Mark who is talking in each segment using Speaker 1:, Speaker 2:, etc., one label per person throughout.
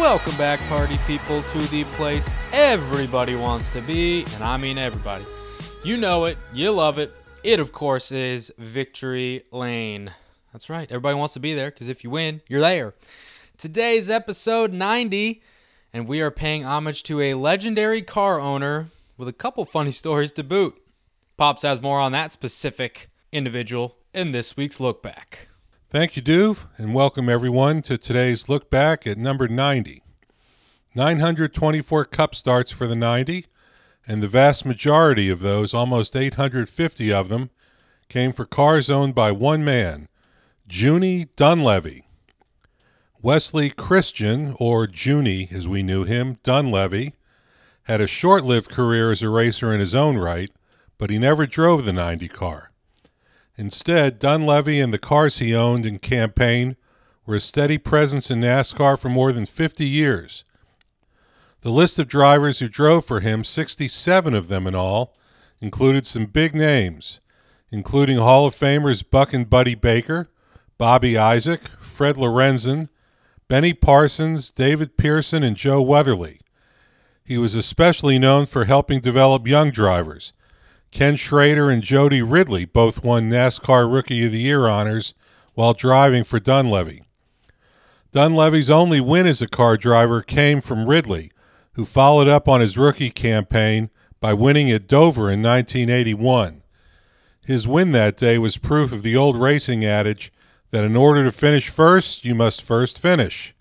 Speaker 1: Welcome back, party people, to the place everybody wants to be, and I mean everybody. You know it, you love it. It, of course, is Victory Lane. That's right, everybody wants to be there because if you win, you're there. Today's episode 90, and we are paying homage to a legendary car owner with a couple funny stories to boot. Pops has more on that specific individual in this week's Look Back.
Speaker 2: Thank you, Duve, and welcome everyone to today's look back at number 90. 924 cup starts for the 90, and the vast majority of those, almost 850 of them, came for cars owned by one man, Junie Donlavey. Wesley Christian, or Junie as we knew him, Donlavey, had a short lived career as a racer in his own right, but he never drove the 90 car. Instead, Donlavey and the cars he owned and campaigned were a steady presence in NASCAR for more than 50 years. The list of drivers who drove for him, 67 of them in all, included some big names, including Hall of Famers Buck and Buddy Baker, Bobby Isaac, Fred Lorenzen, Benny Parsons, David Pearson, and Joe Weatherly. He was especially known for helping develop young drivers, Ken Schrader and Jody Ridley both won NASCAR Rookie of the Year honors while driving for Donlavey. Donlavey's only win as a car driver came from Ridley, who followed up on his rookie campaign by winning at Dover in 1981. His win that day was proof of the old racing adage that in order to finish first, you must first finish.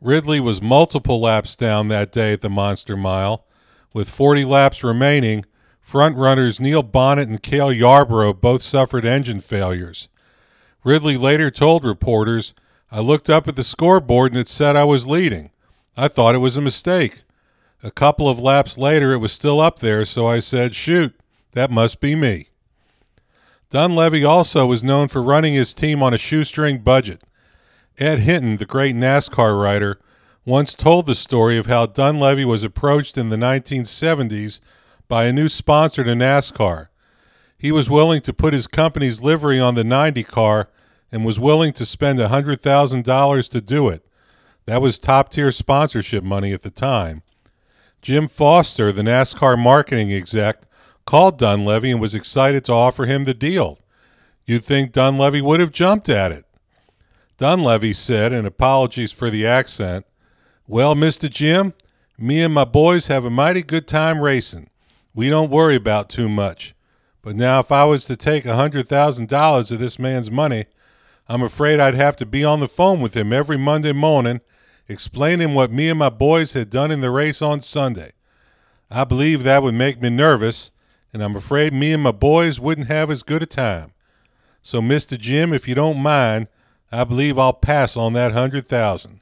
Speaker 2: Ridley was multiple laps down that day at the Monster Mile. With 40 laps remaining, Front runners Neil Bonnett and Cale Yarborough both suffered engine failures. Ridley later told reporters, I looked up at the scoreboard and it said I was leading. I thought it was a mistake. A couple of laps later, it was still up there, so I said, shoot, that must be me. Donlavey also was known for running his team on a shoestring budget. Ed Hinton, the great NASCAR writer, once told the story of how Donlavey was approached in the 1970s by a new sponsor to NASCAR. He was willing to put his company's livery on the 90 car and was willing to spend $100,000 to do it. That was top tier sponsorship money at the time. Jim Foster, the NASCAR marketing exec, called Donlavey and was excited to offer him the deal. You'd think Donlavey would have jumped at it. Donlavey said, and apologies for the accent, Well, Mr. Jim, me and my boys have a mighty good time racing we don't worry about too much. But now, if I was to take a $100,000 of this man's money, I'm afraid I'd have to be on the phone with him every Monday morning explaining what me and my boys had done in the race on Sunday. I believe that would make me nervous, and I'm afraid me and my boys wouldn't have as good a time. So, Mr. Jim, if you don't mind, I believe I'll pass on that hundred thousand.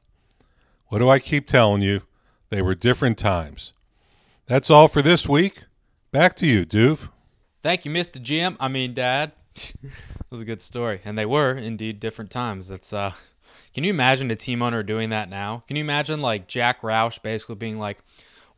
Speaker 2: What do I keep telling you? They were different times. That's all for this week. Back to you, Duve.
Speaker 1: Thank you, Mr. Jim. I mean, Dad. that was a good story, and they were indeed different times. That's uh, can you imagine a team owner doing that now? Can you imagine like Jack Roush basically being like,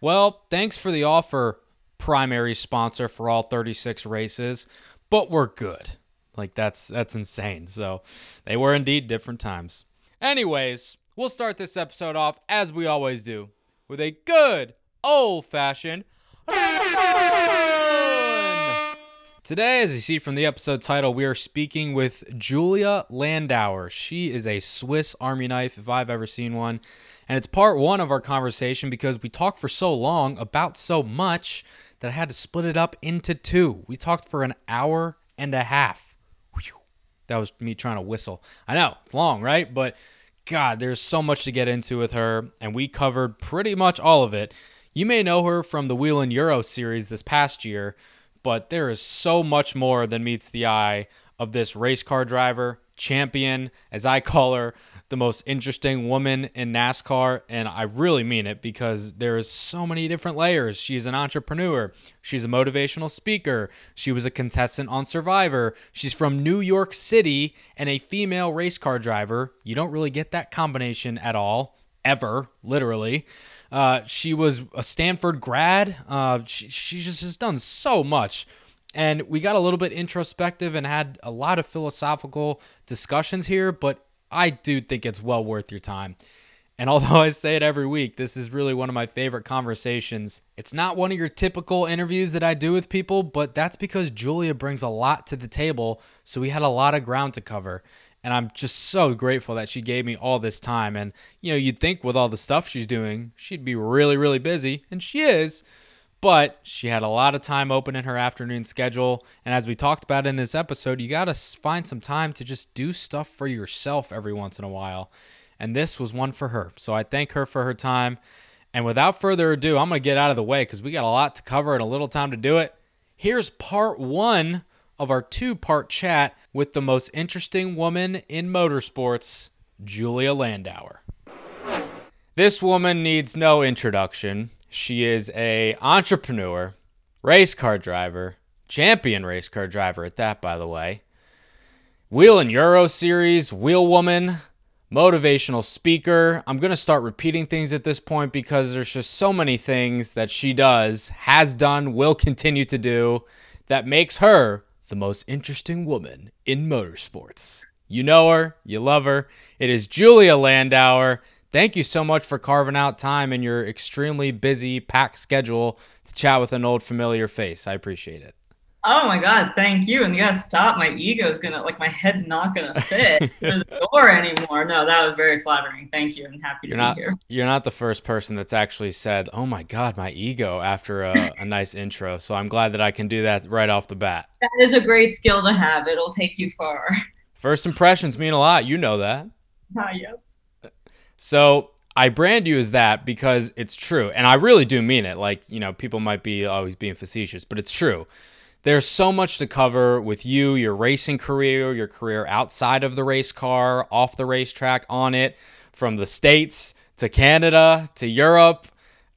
Speaker 1: "Well, thanks for the offer, primary sponsor for all 36 races, but we're good." Like that's that's insane. So they were indeed different times. Anyways, we'll start this episode off as we always do with a good old fashioned Today, as you see from the episode title, we are speaking with Julia Landauer. She is a Swiss Army knife, if I've ever seen one. And it's part one of our conversation because we talked for so long about so much that I had to split it up into two. We talked for an hour and a half. Whew. That was me trying to whistle. I know, it's long, right? But God, there's so much to get into with her, and we covered pretty much all of it. You may know her from the Whelen Euro series this past year but there is so much more than meets the eye of this race car driver, champion, as I call her, the most interesting woman in NASCAR, and I really mean it because there is so many different layers. She's an entrepreneur, she's a motivational speaker, she was a contestant on Survivor, she's from New York City, and a female race car driver. You don't really get that combination at all, ever, literally. Uh, she was a Stanford grad. Uh, she, she just has done so much. And we got a little bit introspective and had a lot of philosophical discussions here, but I do think it's well worth your time. And although I say it every week, this is really one of my favorite conversations. It's not one of your typical interviews that I do with people, but that's because Julia brings a lot to the table. So we had a lot of ground to cover. And I'm just so grateful that she gave me all this time. And, you know, you'd think with all the stuff she's doing, she'd be really, really busy. And she is. But she had a lot of time open in her afternoon schedule. And as we talked about in this episode, you got to find some time to just do stuff for yourself every once in a while. And this was one for her. So I thank her for her time. And without further ado, I'm going to get out of the way because we got a lot to cover and a little time to do it. Here's part one of our two part chat with the most interesting woman in motorsports, Julia Landauer. This woman needs no introduction. She is a entrepreneur, race car driver, champion race car driver at that by the way. Whelen Euro series, wheel woman, motivational speaker. I'm going to start repeating things at this point because there's just so many things that she does, has done, will continue to do that makes her the most interesting woman in motorsports. You know her, you love her. It is Julia Landauer. Thank you so much for carving out time in your extremely busy, packed schedule to chat with an old familiar face. I appreciate it.
Speaker 3: Oh my God, thank you. And you gotta stop. My ego's gonna, like, my head's not gonna fit through the door anymore. No, that was very flattering. Thank you. And happy to
Speaker 1: You're
Speaker 3: be
Speaker 1: not
Speaker 3: here.
Speaker 1: you're not the first person that's actually said, "Oh my God, my ego" after a, a nice intro. So I'm glad that I can do that right off the bat.
Speaker 3: That is a great skill to have. It'll take you far.
Speaker 1: First impressions mean a lot. You know that.
Speaker 3: Ah, yep.
Speaker 1: So I brand you as that because it's true. And I really do mean it. Like, you know, people might be always being facetious, but it's true. There's so much to cover with you, your racing career, your career outside of the race car, off the racetrack, on it, from the States to Canada to Europe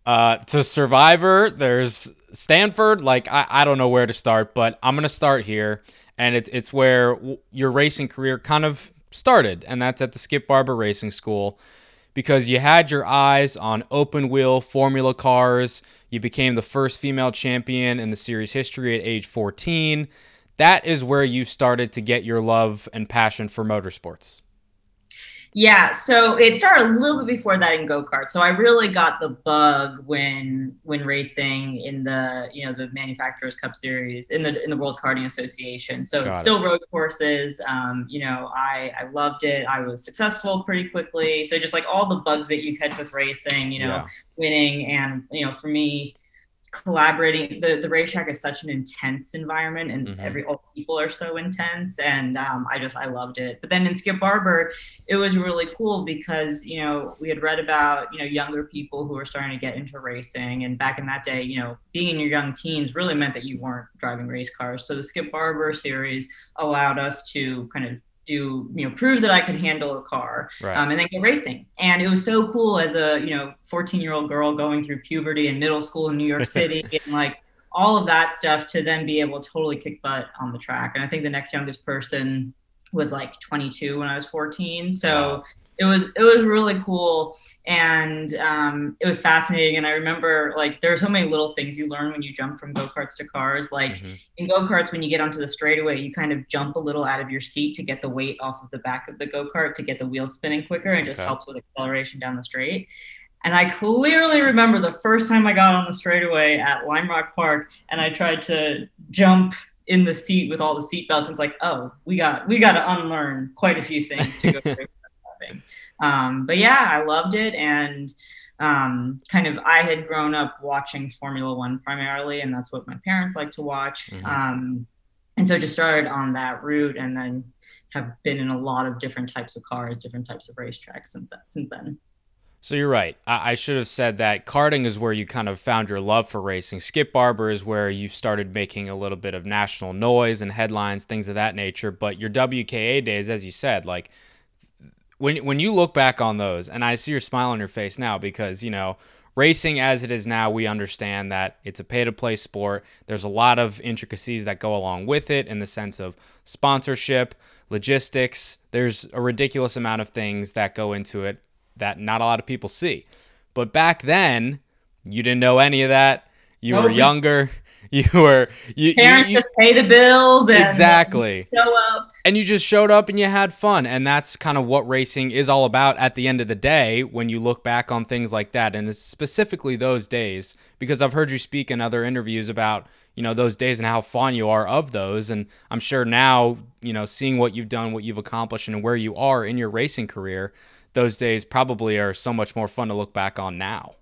Speaker 1: uh, to Survivor. There's Stanford. Like, I, I don't know where to start, but I'm going to start here. And it, it's where w- your racing career kind of started, and that's at the Skip Barber Racing School because you had your eyes on open wheel formula cars. You became the first female champion in the series history at age 14. That is where you started to get your love and passion for motorsports.
Speaker 3: Yeah, so it started a little bit before that in go kart. So I really got the bug when when racing in the you know the Manufacturers Cup Series in the in the World Karting Association. So
Speaker 1: Got it.
Speaker 3: still road courses. Um, you know, I I loved it. I was successful pretty quickly. So just like all the bugs that you catch with racing, you know,
Speaker 1: Yeah.
Speaker 3: winning and you know for me collaborating the, the racetrack is such an intense environment and
Speaker 1: Mhm.
Speaker 3: every all people are so intense and um, i just i loved it but then in skip barber it was really cool because you know we had read about you know younger people who were starting to get into racing and back in that day you know being in your young teens really meant that you weren't driving race cars so the skip barber series allowed us to kind of do you know prove that i could handle a car
Speaker 1: Right.
Speaker 3: um, and then get racing. And it was so cool as a you know 14 year old girl going through puberty and middle school in New York City and like all of that stuff to then be able to totally kick butt on the track. And I think the next youngest person was like 22 when I was 14. So
Speaker 1: Wow.
Speaker 3: It was it was really cool and um, it was fascinating. And I remember like there are so many little things you learn when you jump from go karts to cars. Like
Speaker 1: Mhm.
Speaker 3: in go karts, when you get onto the straightaway, you kind of jump a little out of your seat to get the weight off of the back of the go kart to get the wheels spinning quicker and just helps with acceleration down the straight. And I clearly remember the first time I got on the straightaway at Lime Rock Park and I tried to jump in the seat with all the seat belts. And it's like, oh, we got we got to unlearn quite a few things to go through. Um, but yeah, I loved it and um, kind of I had grown up watching Formula One primarily, and that's what my parents like to watch.
Speaker 1: Mhm.
Speaker 3: Um, and so just started on that route, and then have been in a lot of different types of cars, different types of racetracks since that, since then.
Speaker 1: So you're right. I, I should have said that karting is where you kind of found your love for racing. Skip Barber is where you started making a little bit of national noise and headlines, things of that nature. But your WKA days, as you said, like when when you look back on those, and I see your smile on your face now because you know racing as it is now, we understand that it's a pay to play sport. There's a lot of intricacies that go along with it in the sense of sponsorship, logistics. There's a ridiculous amount of things that go into it that not a lot of people see. But back then, you didn't know any of that. You were
Speaker 3: Nope.
Speaker 1: younger. You were you, you,
Speaker 3: Parents
Speaker 1: you
Speaker 3: just pay the bills and
Speaker 1: exactly.
Speaker 3: show up.
Speaker 1: and you just showed up and you had fun. And that's kind of what racing is all about at the end of the day when you look back on things like that. And it's specifically those days because I've heard you speak in other interviews about you know those days and how fond you are of those. And I'm sure now you know seeing what you've done what you've accomplished and where you are in your racing career those days probably are so much more fun to look back on now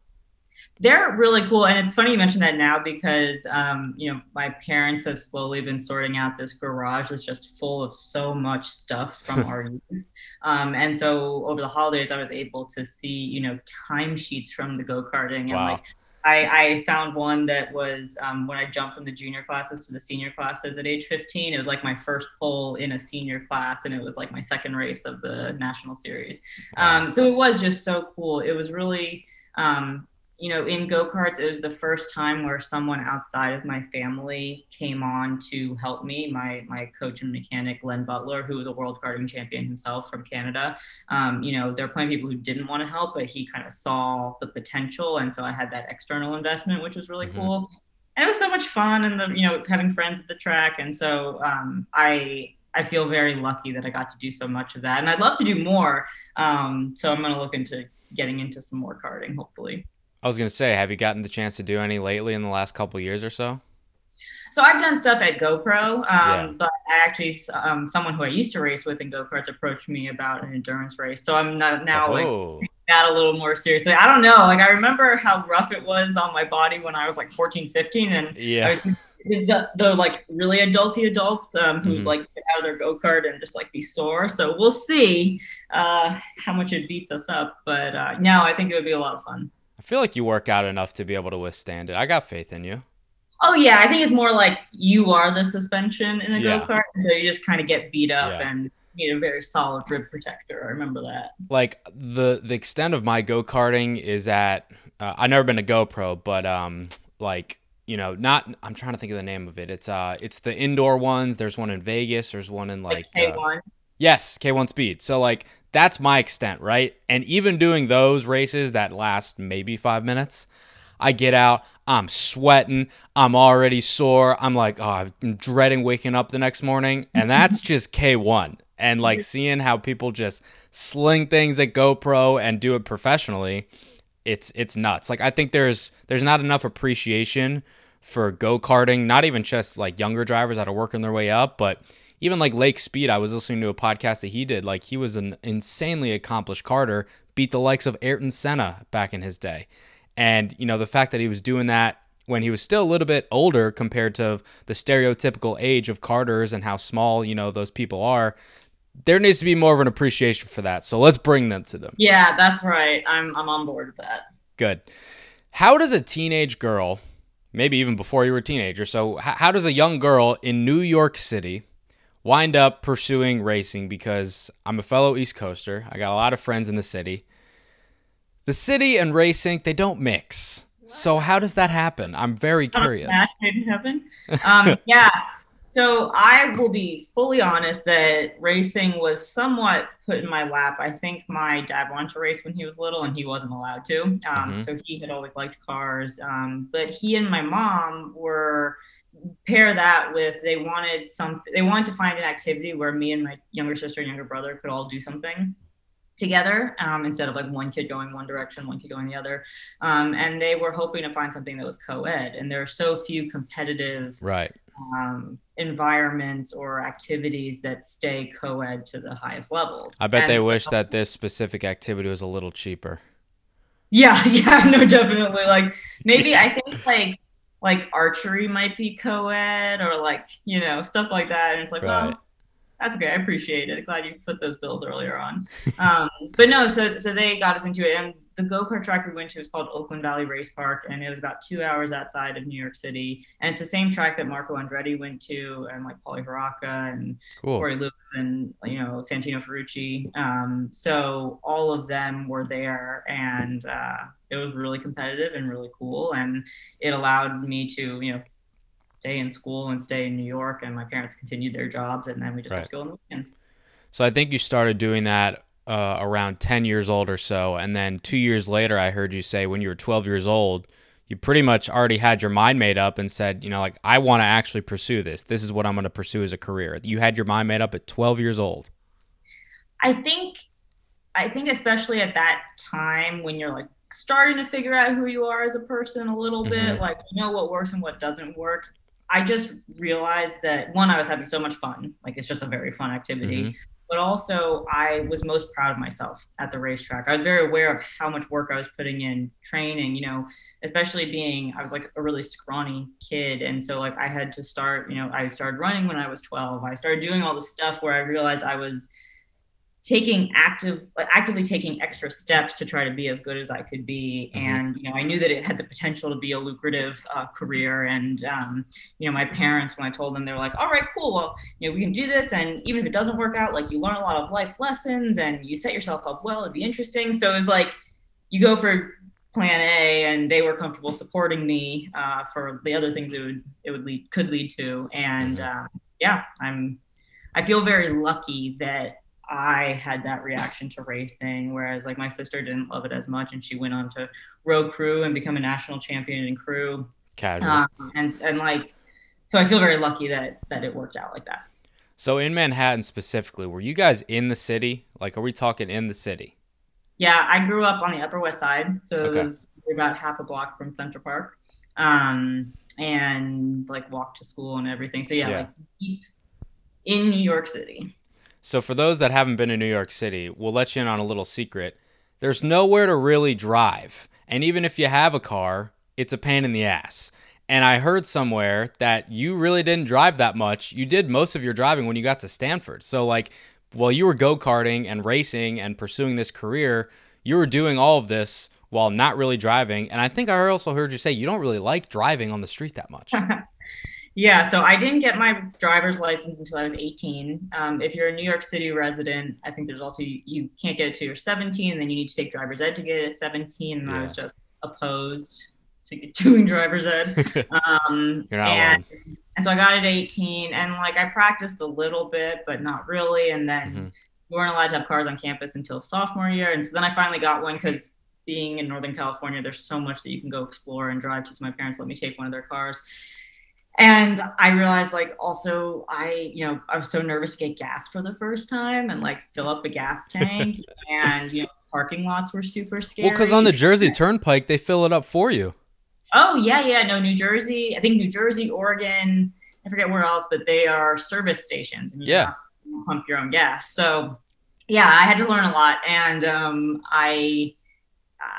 Speaker 3: They're really cool, and it's funny you mention that now because um, you know my parents have slowly been sorting out this garage that's just full of so much stuff from our youth. Um, and so over the holidays, I was able to see you know timesheets from the go karting, and
Speaker 1: Wow.
Speaker 3: like I, I found one that was um, when I jumped from the junior classes to the senior classes at age 15. It was like my first pole in a senior class, and it was like my second race of the national series. Um, so it was just so cool. It was really, um, you know, in go karts, it was the first time where someone outside of my family came on to help me. My my coach and mechanic, Len Butler, who was a world karting champion himself from Canada. Um, you know, there are plenty of people who didn't want to help, but he kind of saw the potential, and so I had that external investment, which was really
Speaker 1: Mhm.
Speaker 3: cool. And it was so much fun, and the you know having friends at the track, and so um, I I feel very lucky that I got to do so much of that, and I'd love to do more. Um, so I'm going to look into getting into some more karting, hopefully.
Speaker 1: I was gonna say have you gotten the chance to do any lately in the last couple years or so
Speaker 3: So I've done stuff at GoPro, um,
Speaker 1: Yeah.
Speaker 3: but I actually, um, someone who I used to race with in go karts approached me about an endurance race. So I'm not now like
Speaker 1: oh
Speaker 3: that a little more seriously. I don't know. Like I remember how rough it was on my body when I was like 14, 15, and I
Speaker 1: yeah
Speaker 3: was the, the like really adulty adults um, who
Speaker 1: Mhm.
Speaker 3: like get out of their go kart and just like be sore. So we'll see uh, how much it beats us up. But uh, no, I think it would be a lot of fun.
Speaker 1: I feel like you work out enough to be able to withstand it I got faith in you
Speaker 3: Oh yeah, I think it's more like you are the suspension in a
Speaker 1: Yeah.
Speaker 3: go kart, so you just kind of get beat up
Speaker 1: Yeah.
Speaker 3: and need a very solid rib protector. I remember that.
Speaker 1: like the the extent of my go karting is at uh, I've never been to GoPro, but um like you know not I'm trying to think of the name of it. It's uh it's the indoor ones. There's one in Vegas. There's one in like
Speaker 3: Like
Speaker 1: uh,
Speaker 3: K1.
Speaker 1: yes K1 Speed. So like that's my extent, right? And even doing those races that last maybe five minutes. I get out, I'm sweating, I'm already sore. I'm like, oh, I'm dreading waking up the next morning. And that's just K1. And like seeing how people just sling things at GoPro and do it professionally, it's it's nuts. Like I think there's there's not enough appreciation for go-karting, not even just like younger drivers that are working their way up, but even like Lake Speed, I was listening to a podcast that he did. Like he was an insanely accomplished karter, beat the likes of Ayrton Senna back in his day. And, you know, the fact that he was doing that when he was still a little bit older compared to the stereotypical age of karters and how small, you know, those people are, there needs to be more of an appreciation for that. So let's bring them to them.
Speaker 3: Yeah, that's right. I'm I'm on board with that.
Speaker 1: Good. How does a teenage girl, maybe even before you were a teenager, so h- how does a young girl in New York City wind up pursuing racing? Because I'm a fellow East Coaster, I got a lot of friends in the city. The city and racing, they don't mix. So how does that happen? I'm very curious.
Speaker 3: Made in heaven. Um, yeah. So I will be fully honest that racing was somewhat put in my lap. I think my dad wanted to race when he was little and he wasn't allowed to. Um,
Speaker 1: Mhm.
Speaker 3: So he had always liked cars. Um, but he and my mom were pair that with they wanted some they wanted to find an activity where me and my younger sister and younger brother could all do something together um, instead of like one kid going one direction one kid going the other um, and they were hoping to find something that was co-ed and there are so few competitive
Speaker 1: Right.
Speaker 3: um, environments or activities that stay co-ed to the highest levels
Speaker 1: I bet
Speaker 3: And
Speaker 1: they
Speaker 3: so-
Speaker 1: wish that this specific activity was a little cheaper.
Speaker 3: yeah yeah no definitely like maybe i think like like archery might be co-ed or like you know stuff like that. And it's like
Speaker 1: Right.
Speaker 3: well that's okay. I appreciate it. Glad you put those bills earlier on. Um, but no so so they got us into it. And the go kart track we went to was called Oakland Valley Race Park, and it was about two hours outside of New York City. And it's the same track that Marco Andretti went to, and like Paulie Harraka and
Speaker 1: Cool.
Speaker 3: Corey Lewis and you know Santino Ferrucci. Um, so all of them were there, and uh, it was really competitive and really cool, and it allowed me to you know stay in school and stay in New York, and my parents continued their jobs, and then we just
Speaker 1: Right.
Speaker 3: to go on the weekends.
Speaker 1: So I think you started doing that uh, around 10 years old or so. And then two years later, I heard you say when you were 12 years old, you pretty much already had your mind made up and said, you know, like, I want to actually pursue this. This is what I'm going to pursue as a career. You had your mind made up at 12 years old.
Speaker 3: I think I think especially at that time when you're like starting to figure out who you are as a person a little bit,
Speaker 1: Mhm.
Speaker 3: like you know what works and what doesn't work. I just realized that one, I was having so much fun. Like it's just a very fun activity.
Speaker 1: Mhm.
Speaker 3: But also I was most proud of myself at the racetrack. I was very aware of how much work I was putting in training, you know, especially being I was like a really scrawny kid. And so like I had to start, you know, I started running when I was 12. I started doing all the stuff where I realized I was taking active actively taking extra steps to try to be as good as i could be.
Speaker 1: Mhm.
Speaker 3: and you know i knew that it had the potential to be a lucrative uh, career. And um, you know my parents when i told them they were like all right cool. Well you know we can do this. And even if it doesn't work out like you learn a lot of life lessons and you set yourself up well it'd be interesting. So it was like you go for plan a and they were comfortable supporting me uh, for the other things it would it would lead could lead to. And uh, yeah i'm i feel very lucky that I had that reaction to racing, whereas like my sister didn't love it as much, and she went on to row crew and become a national champion in crew,
Speaker 1: Casual.
Speaker 3: um, and and like, so I feel very lucky that that it worked out like that.
Speaker 1: so in Manhattan specifically, were you guys in the city? Like, are we talking in the city?
Speaker 3: Yeah, I grew up on the Upper West Side, so
Speaker 1: Okay.
Speaker 3: it was about half a block from Central Park, um, and like walked to school and everything. So yeah,
Speaker 1: Yeah.
Speaker 3: like deep in New York City.
Speaker 1: So for those that haven't been to New York City, we'll let you in on a little secret. There's nowhere to really drive. And even if you have a car, it's a pain in the ass. And I heard somewhere that you really didn't drive that much. You did most of your driving when you got to Stanford. So like while you were go-karting and racing and pursuing this career, you were doing all of this while not really driving. And I think I also heard you say you don't really like driving on the street that much.
Speaker 3: Yeah, so I didn't get my driver's license until I was 18. Um, if you're a New York City resident, I think there's also you, you can't get it till you're 17, and then you need to take driver's ed to get it at 17. And I was just opposed to doing driver's ed. Um,
Speaker 1: You're not
Speaker 3: and, and so I got it at 18, and like I practiced a little bit, but not really. And then
Speaker 1: Mhm.
Speaker 3: we weren't allowed to have cars on campus until sophomore year, and so then I finally got one because being in Northern California, there's so much that you can go explore and drive to. So my parents let me take one of their cars. And I realized, like, also, I, you know, I was so nervous to get gas for the first time and like fill up a gas tank. and, you know, parking lots were super scary.
Speaker 1: well, because on the Jersey Turnpike, they fill it up for you.
Speaker 3: Oh yeah, yeah. No, New Jersey. I think New Jersey, Oregon. I forget where else, but they are service stations, and you
Speaker 1: Yeah.
Speaker 3: pump your own gas. So, yeah, I had to learn a lot, and um, I,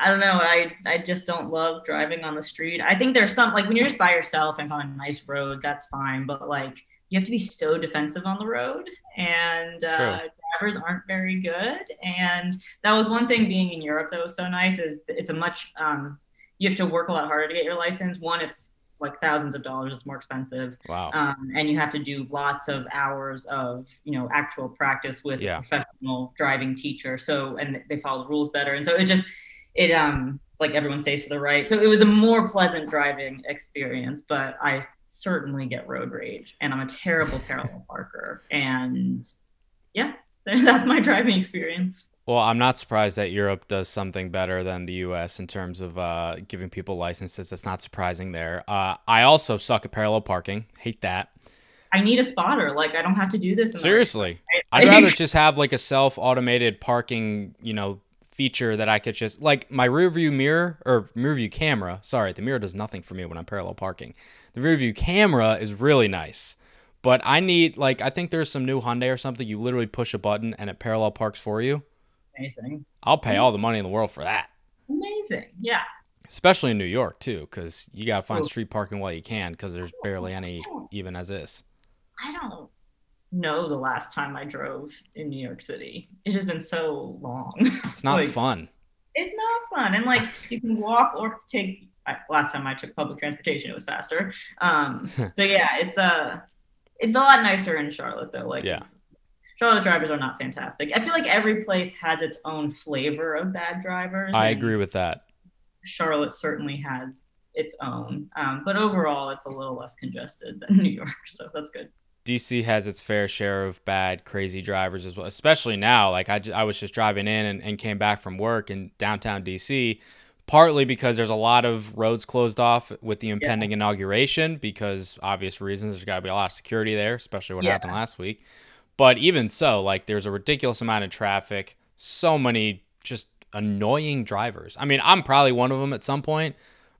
Speaker 3: I don't know. I I just don't love driving on the street. I think there's some like when you're just by yourself and it's on a nice road, that's fine. But like you have to be so defensive on the road, and uh, drivers aren't very good. And that was one thing being in Europe that was so nice is it's a much um, you have to work a lot harder to get your license. One, it's like thousands of dollars. It's more expensive,
Speaker 1: Wow.
Speaker 3: um, and you have to do lots of hours of you know actual practice with
Speaker 1: Yeah.
Speaker 3: a professional driving teacher. So and they follow the rules better, and so it's just it um like everyone stays to the right. So it was a more pleasant driving experience, but I certainly get road rage, and I'm a terrible parallel parker, and yeah, that's my driving experience.
Speaker 1: Well, I'm not surprised that Europe does something better than the U.S. in terms of uh, giving people licenses. That's not surprising there. Uh, I also suck at parallel parking. Hate that.
Speaker 3: I need a spotter. Like I don't have to do this.
Speaker 1: Seriously, I'd rather just have like a self-automated parking, you know, feature that I could just like my rear view mirror or rear view camera. Sorry, the mirror does nothing for me when I'm parallel parking. The rear view camera is really nice. But I need like I think there's some new Hyundai or something. You literally push a button and it parallel parks for you.
Speaker 3: Amazing.
Speaker 1: I'll pay all the money in the world for that.
Speaker 3: Amazing. Yeah.
Speaker 1: especially in New York too, because you gotta find
Speaker 3: Oh.
Speaker 1: street parking while you can, because there's barely any oh. even as is.
Speaker 3: I don't know the last time I drove in New York City. It's just been so long.
Speaker 1: It's not
Speaker 3: Like,
Speaker 1: fun.
Speaker 3: it's not fun. And like you can walk or take. Last time I took public transportation, it was faster. Um, so yeah, it's a uh, it's a lot nicer in Charlotte though. Like
Speaker 1: yeah.
Speaker 3: Charlotte drivers are not fantastic. I feel like every place has its own flavor of bad drivers.
Speaker 1: I agree with that.
Speaker 3: Charlotte certainly has its own, um, but overall, it's a little less congested than New York, so that's good.
Speaker 1: DC has its fair share of bad, crazy drivers as well, especially now. Like, I, I was just driving in and, and came back from work in downtown DC, partly because there's a lot of roads closed off with the impending yeah. inauguration, because obvious reasons. There's got to be a lot of security there, especially what yeah. happened last week. But even so, like, there's a ridiculous amount of traffic, so many just annoying drivers. I mean, I'm probably one of them at some point,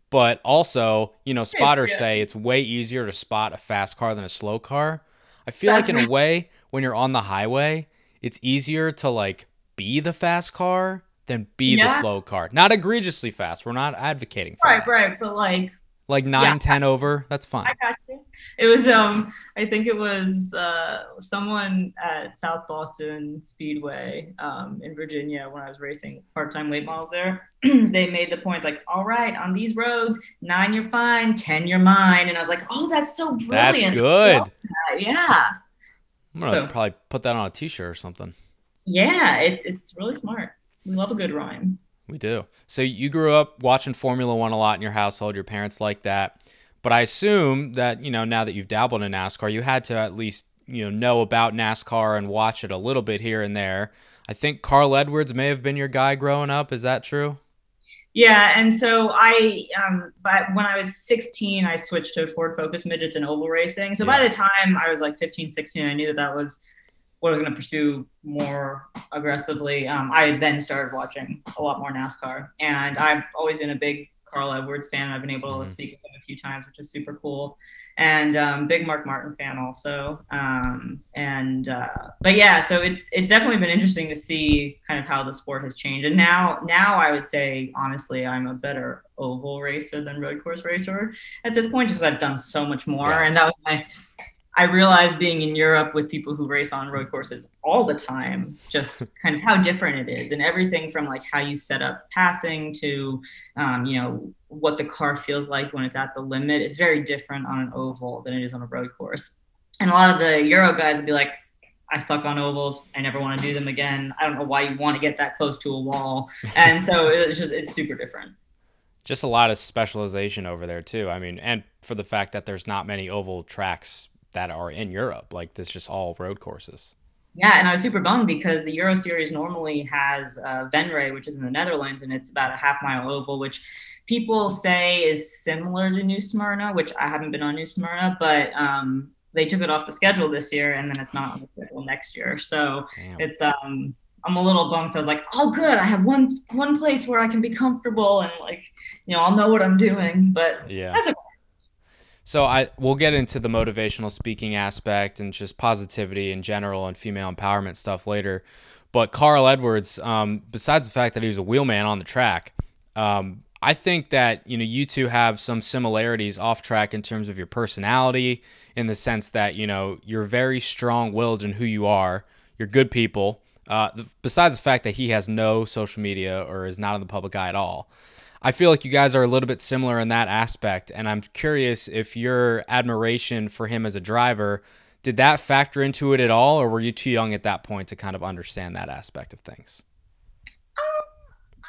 Speaker 1: but also, you know, spotters say it's way easier to spot a fast car than a slow car. I feel That's like in a way, when you're on the highway, it's easier to like be the fast car than be yeah. the slow car. Not egregiously fast. We're not advocating for
Speaker 3: right,
Speaker 1: that.
Speaker 3: right, but like
Speaker 1: like nine, yeah. ten over. That's fine.
Speaker 3: I got you. It was um, I think it was uh, someone at South Boston Speedway um, in Virginia when I was racing part-time late models there. they made the points like, all right, on these roads, nine you're fine, ten you're mine, and I was like, oh, that's so brilliant.
Speaker 1: That's good.
Speaker 3: That. Yeah.
Speaker 1: I'm gonna so, probably put that on a T-shirt or something.
Speaker 3: Yeah, it, it's really smart. We love a good rhyme.
Speaker 1: We do. So you grew up watching Formula One a lot in your household. Your parents like that, but I assume that you know now that you've dabbled in NASCAR, you had to at least you know know about NASCAR and watch it a little bit here and there. I think Carl Edwards may have been your guy growing up. Is that true?
Speaker 3: Yeah, and so I, um, but when I was 16, I switched to Ford Focus midgets and oval racing. So yeah. by the time I was like 15, 16, I knew that that was what I was going to pursue more aggressively. Um, I then started watching a lot more NASCAR, and I've always been a big Carl Edwards fan. I've been able to mm-hmm. speak with him a few times, which is super cool. And um, big Mark Martin fan also. Um, and uh, but yeah, so it's it's definitely been interesting to see kind of how the sport has changed. And now now I would say honestly, I'm a better oval racer than road course racer at this point, just because I've done so much more. Yeah. And that was my I realized being in Europe with people who race on road courses all the time, just kind of how different it is, and everything from like how you set up passing to, um, you know, what the car feels like when it's at the limit. It's very different on an oval than it is on a road course. And a lot of the Euro guys would be like, I suck on ovals. I never want to do them again. I don't know why you want to get that close to a wall. And so it's just it's super different.
Speaker 1: Just a lot of specialization over there too. I mean, and for the fact that there's not many oval tracks that are in Europe. Like this, just all road courses.
Speaker 3: Yeah, and I was super bummed because the Euro Series normally has uh, Venray, which is in the Netherlands, and it's about a half mile oval, which people say is similar to New Smyrna, which I haven't been on New Smyrna, but um, they took it off the schedule this year, and then it's not on the schedule next year. So Damn. it's um, I'm a little bummed. So I was like, oh, good, I have one one place where I can be comfortable and like, you know, I'll know what I'm doing. But
Speaker 1: yeah, that's a so I we'll get into the motivational speaking aspect and just positivity in general and female empowerment stuff later. But Carl Edwards, um, besides the fact that he was a wheelman on the track, um, I think that you know you two have some similarities off track in terms of your personality, in the sense that you know you're very strong-willed in who you are. You're good people. Uh, besides the fact that he has no social media or is not in the public eye at all. I feel like you guys are a little bit similar in that aspect, and I'm curious if your admiration for him as a driver did that factor into it at all, or were you too young at that point to kind of understand that aspect of things?
Speaker 3: Um, I,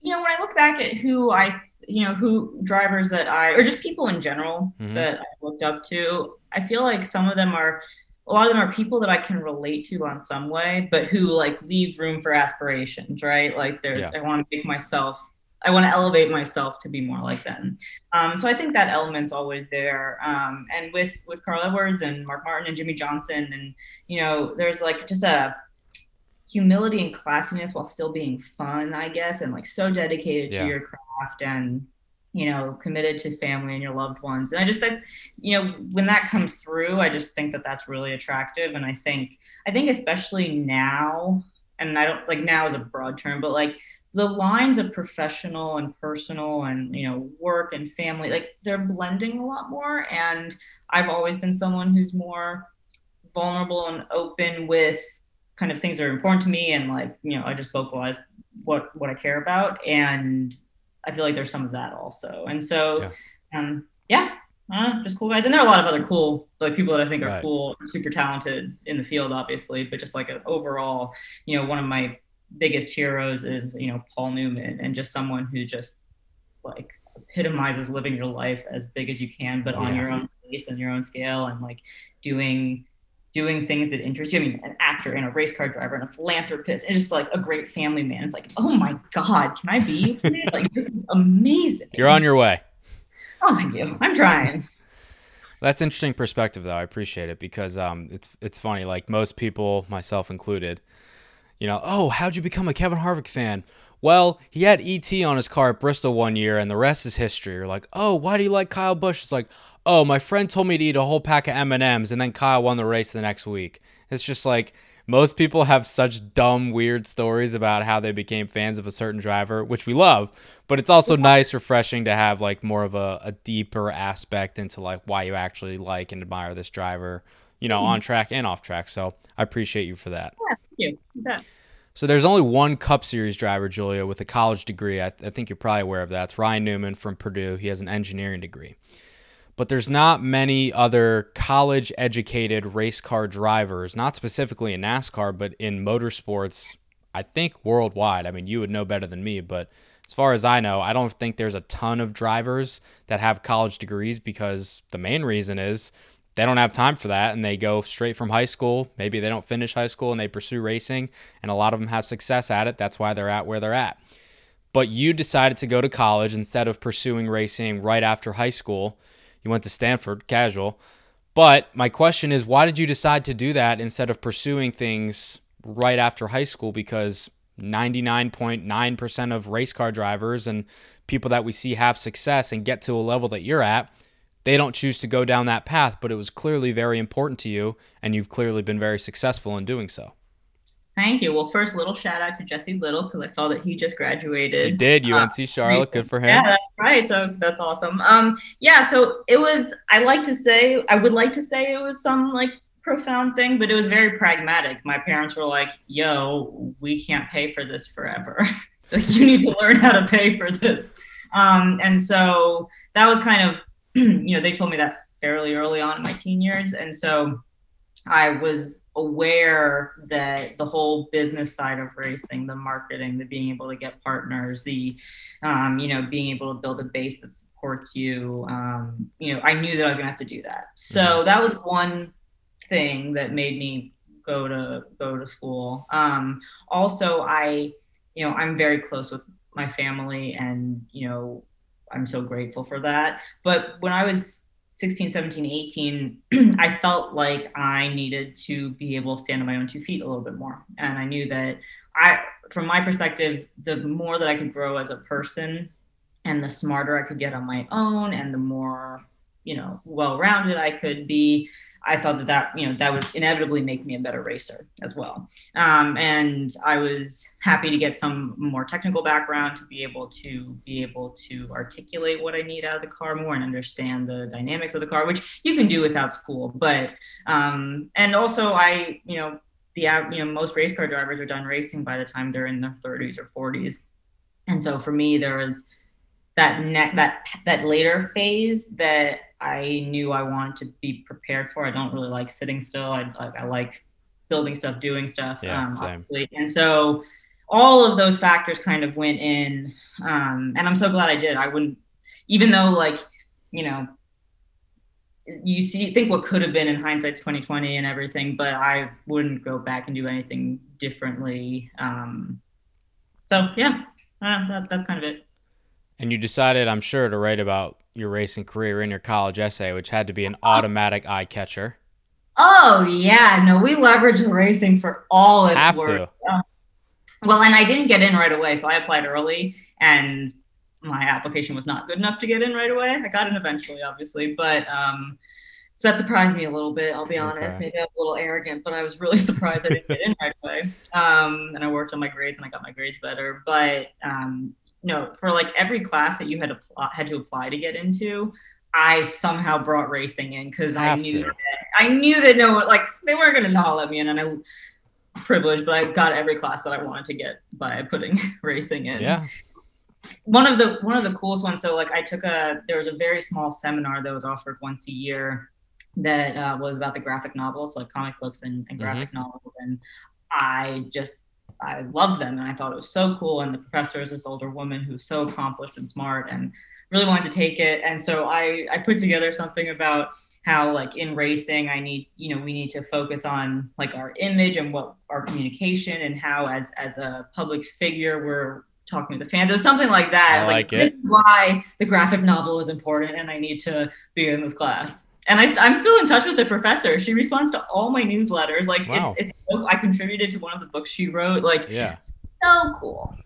Speaker 3: you know, when I look back at who I, you know, who drivers that I, or just people in general mm-hmm. that I looked up to, I feel like some of them are a lot of them are people that I can relate to on some way, but who like leave room for aspirations, right? Like there's, yeah. I want to make myself I want to elevate myself to be more like them. Um, so I think that element's always there. Um, and with with Carl Edwards and Mark Martin and Jimmie Johnson, and you know, there's like just a humility and classiness while still being fun, I guess, and like so dedicated yeah. to your craft and you know committed to family and your loved ones. And I just think, you know, when that comes through, I just think that that's really attractive. And I think I think especially now and I don't like now is a broad term, but like the lines of professional and personal and you know work and family like they're blending a lot more and i've always been someone who's more vulnerable and open with kind of things that are important to me and like you know i just vocalize what what I care about, and I feel like there's some of that also. And so,
Speaker 1: Yeah.
Speaker 3: um, yeah, uh, just cool guys. And there are a lot of other cool like people that I think are
Speaker 1: Right.
Speaker 3: cool, super talented in the field, obviously. But just like an overall, you know, one of my biggest heroes is you know Paul Newman, and just someone who just like epitomizes living your life as big as you can, but on your own pace and your own scale, and like doing doing things that interest you. I mean, an actor and a race car driver and a philanthropist, and just like a great family man. It's like, oh my god, can I be like this is amazing.
Speaker 1: You're on your way.
Speaker 3: Oh, thank you. I'm trying.
Speaker 1: That's interesting perspective, though. I appreciate it because um, it's it's funny. Like most people, myself included, you know, oh, how'd you become a Kevin Harvick fan? Well, he had ET on his car at Bristol one year, and the rest is history. You're like, oh, why do you like Kyle Busch? It's like, oh, my friend told me to eat a whole pack of M and M's, and then Kyle won the race the next week. It's just like most people have such dumb, weird stories about how they became fans of a certain driver, which we love. But it's also nice, refreshing to have like more of a, a deeper aspect into like why you actually like and admire this driver, you know, mm-hmm. on track and off track. So I appreciate you for that.
Speaker 3: Yeah, you.
Speaker 1: So there's only one Cup Series driver, Julia, with a college degree. I, I think you're probably aware of that. It's Ryan Newman from Purdue. He has an engineering degree. But there's not many other college educated race car drivers, not specifically in NASCAR, but in motorsports, I think worldwide. I mean, you would know better than me, but as far as I know, I don't think there's a ton of drivers that have college degrees because the main reason is they don't have time for that and they go straight from high school. Maybe they don't finish high school and they pursue racing, and a lot of them have success at it. That's why they're at where they're at. But you decided to go to college instead of pursuing racing right after high school. You went to Stanford, casual. But my question is, why did you decide to do that instead of pursuing things right after high school? Because 99.9% of race car drivers and people that we see have success and get to a level that you're at, they don't choose to go down that path. But it was clearly very important to you, and you've clearly been very successful in doing so.
Speaker 3: Thank you. Well, first, little shout out to Jesse Little because I saw that he just graduated.
Speaker 1: You did,
Speaker 3: Uh,
Speaker 1: UNC Charlotte. Good for him.
Speaker 3: Yeah, that's right. So that's awesome. Um, yeah. So it was. I like to say. I would like to say it was some like profound thing, but it was very pragmatic. My parents were like, "Yo, we can't pay for this forever. like, you need to learn how to pay for this." Um, and so that was kind of, you know, they told me that fairly early on in my teen years, and so I was aware that the whole business side of racing, the marketing, the being able to get partners, the, um, you know, being able to build a base that supports you, um, you know, I knew that I was gonna have to do that. So that was one thing that made me go to go to school. Um, also, I, you know, I'm very close with my family, and you know, I'm so grateful for that. But when I was 16, 17, 18, I felt like I needed to be able to stand on my own two feet a little bit more. And I knew that I, from my perspective, the more that I could grow as a person and the smarter I could get on my own and the more, you know, well rounded I could be, I thought that that, you know, that would inevitably make me a better racer as well. Um, and I was happy to get some more technical background to be able to be able to articulate what I need out of the car more and understand the dynamics of the car, which you can do without school. But um, and also I, you know, the you know most race car drivers are done racing by the time they're in their 30s or 40s, and so for me there was that ne- that that later phase that I knew I wanted to be prepared for. I don't really like sitting still. I like I like building stuff, doing stuff.
Speaker 1: Yeah,
Speaker 3: um,
Speaker 1: same.
Speaker 3: And so all of those factors kind of went in, um, and I'm so glad I did. I wouldn't, even though like you know, you see think what could have been in hindsight's 2020 and everything, but I wouldn't go back and do anything differently. Um, so yeah, uh, that, that's kind of it.
Speaker 1: And you decided, I'm sure, to write about your racing career in your college essay, which had to be an automatic eye catcher.
Speaker 3: Oh yeah, no, we leverage the racing for all it's
Speaker 1: Have
Speaker 3: worth.
Speaker 1: to.
Speaker 3: Uh, well, and I didn't get in right away, so I applied early, and my application was not good enough to get in right away. I got in eventually, obviously, but um, so that surprised me a little bit. I'll be honest.
Speaker 1: Okay.
Speaker 3: Maybe I was a little arrogant, but I was really surprised I didn't get in right away. Um, and I worked on my grades, and I got my grades better. But um, no, for like every class that you had apply, had to apply to get into, I somehow brought racing in because I knew
Speaker 1: to.
Speaker 3: that I knew that no, like they weren't going to not let me in, and I privileged, but I got every class that I wanted to get by putting racing in.
Speaker 1: Yeah.
Speaker 3: One of the one of the coolest ones. So like I took a there was a very small seminar that was offered once a year that uh, was about the graphic novels, like comic books and, and graphic mm-hmm. novels, and I just I loved them and I thought it was so cool. And the professor is this older woman who's so accomplished and smart and really wanted to take it. And so I I put together something about how like in racing i need you know we need to focus on like our image and what our communication and how as as a public figure we're talking to the fans or something like that
Speaker 1: I like,
Speaker 3: like it. this is why the graphic novel is important and i need to be in this class and I, i'm still in touch with the professor she responds to all my newsletters like wow. it's it's i contributed to one of the books she wrote like
Speaker 1: yeah
Speaker 3: so cool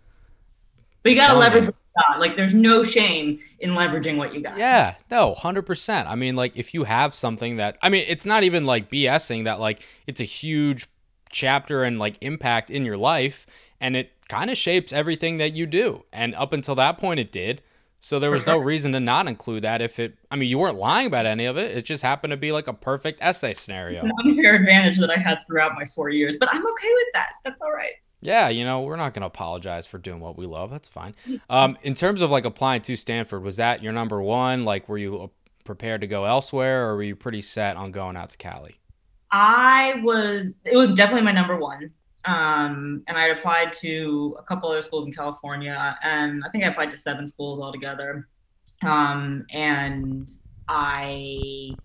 Speaker 3: but you got to leverage got. Like there's no shame in leveraging what you got.
Speaker 1: Yeah, no, 100%. I mean, like if you have something that I mean, it's not even like BSing that like it's a huge chapter and like impact in your life and it kind of shapes everything that you do. And up until that point it did. So there was no reason to not include that if it I mean you weren't lying about any of it. It just happened to be like a perfect essay scenario.
Speaker 3: An unfair advantage that I had throughout my 4 years, but I'm okay with that. That's all right
Speaker 1: yeah, you know, we're not going to apologize for doing what we love. That's fine. Um, in terms of like applying to Stanford, was that your number one? Like, were you uh, prepared to go elsewhere or were you pretty set on going out to Cali?
Speaker 3: I was, it was definitely my number one. Um, and I applied to a couple other schools in California, and I think I applied to seven schools altogether. Um, and I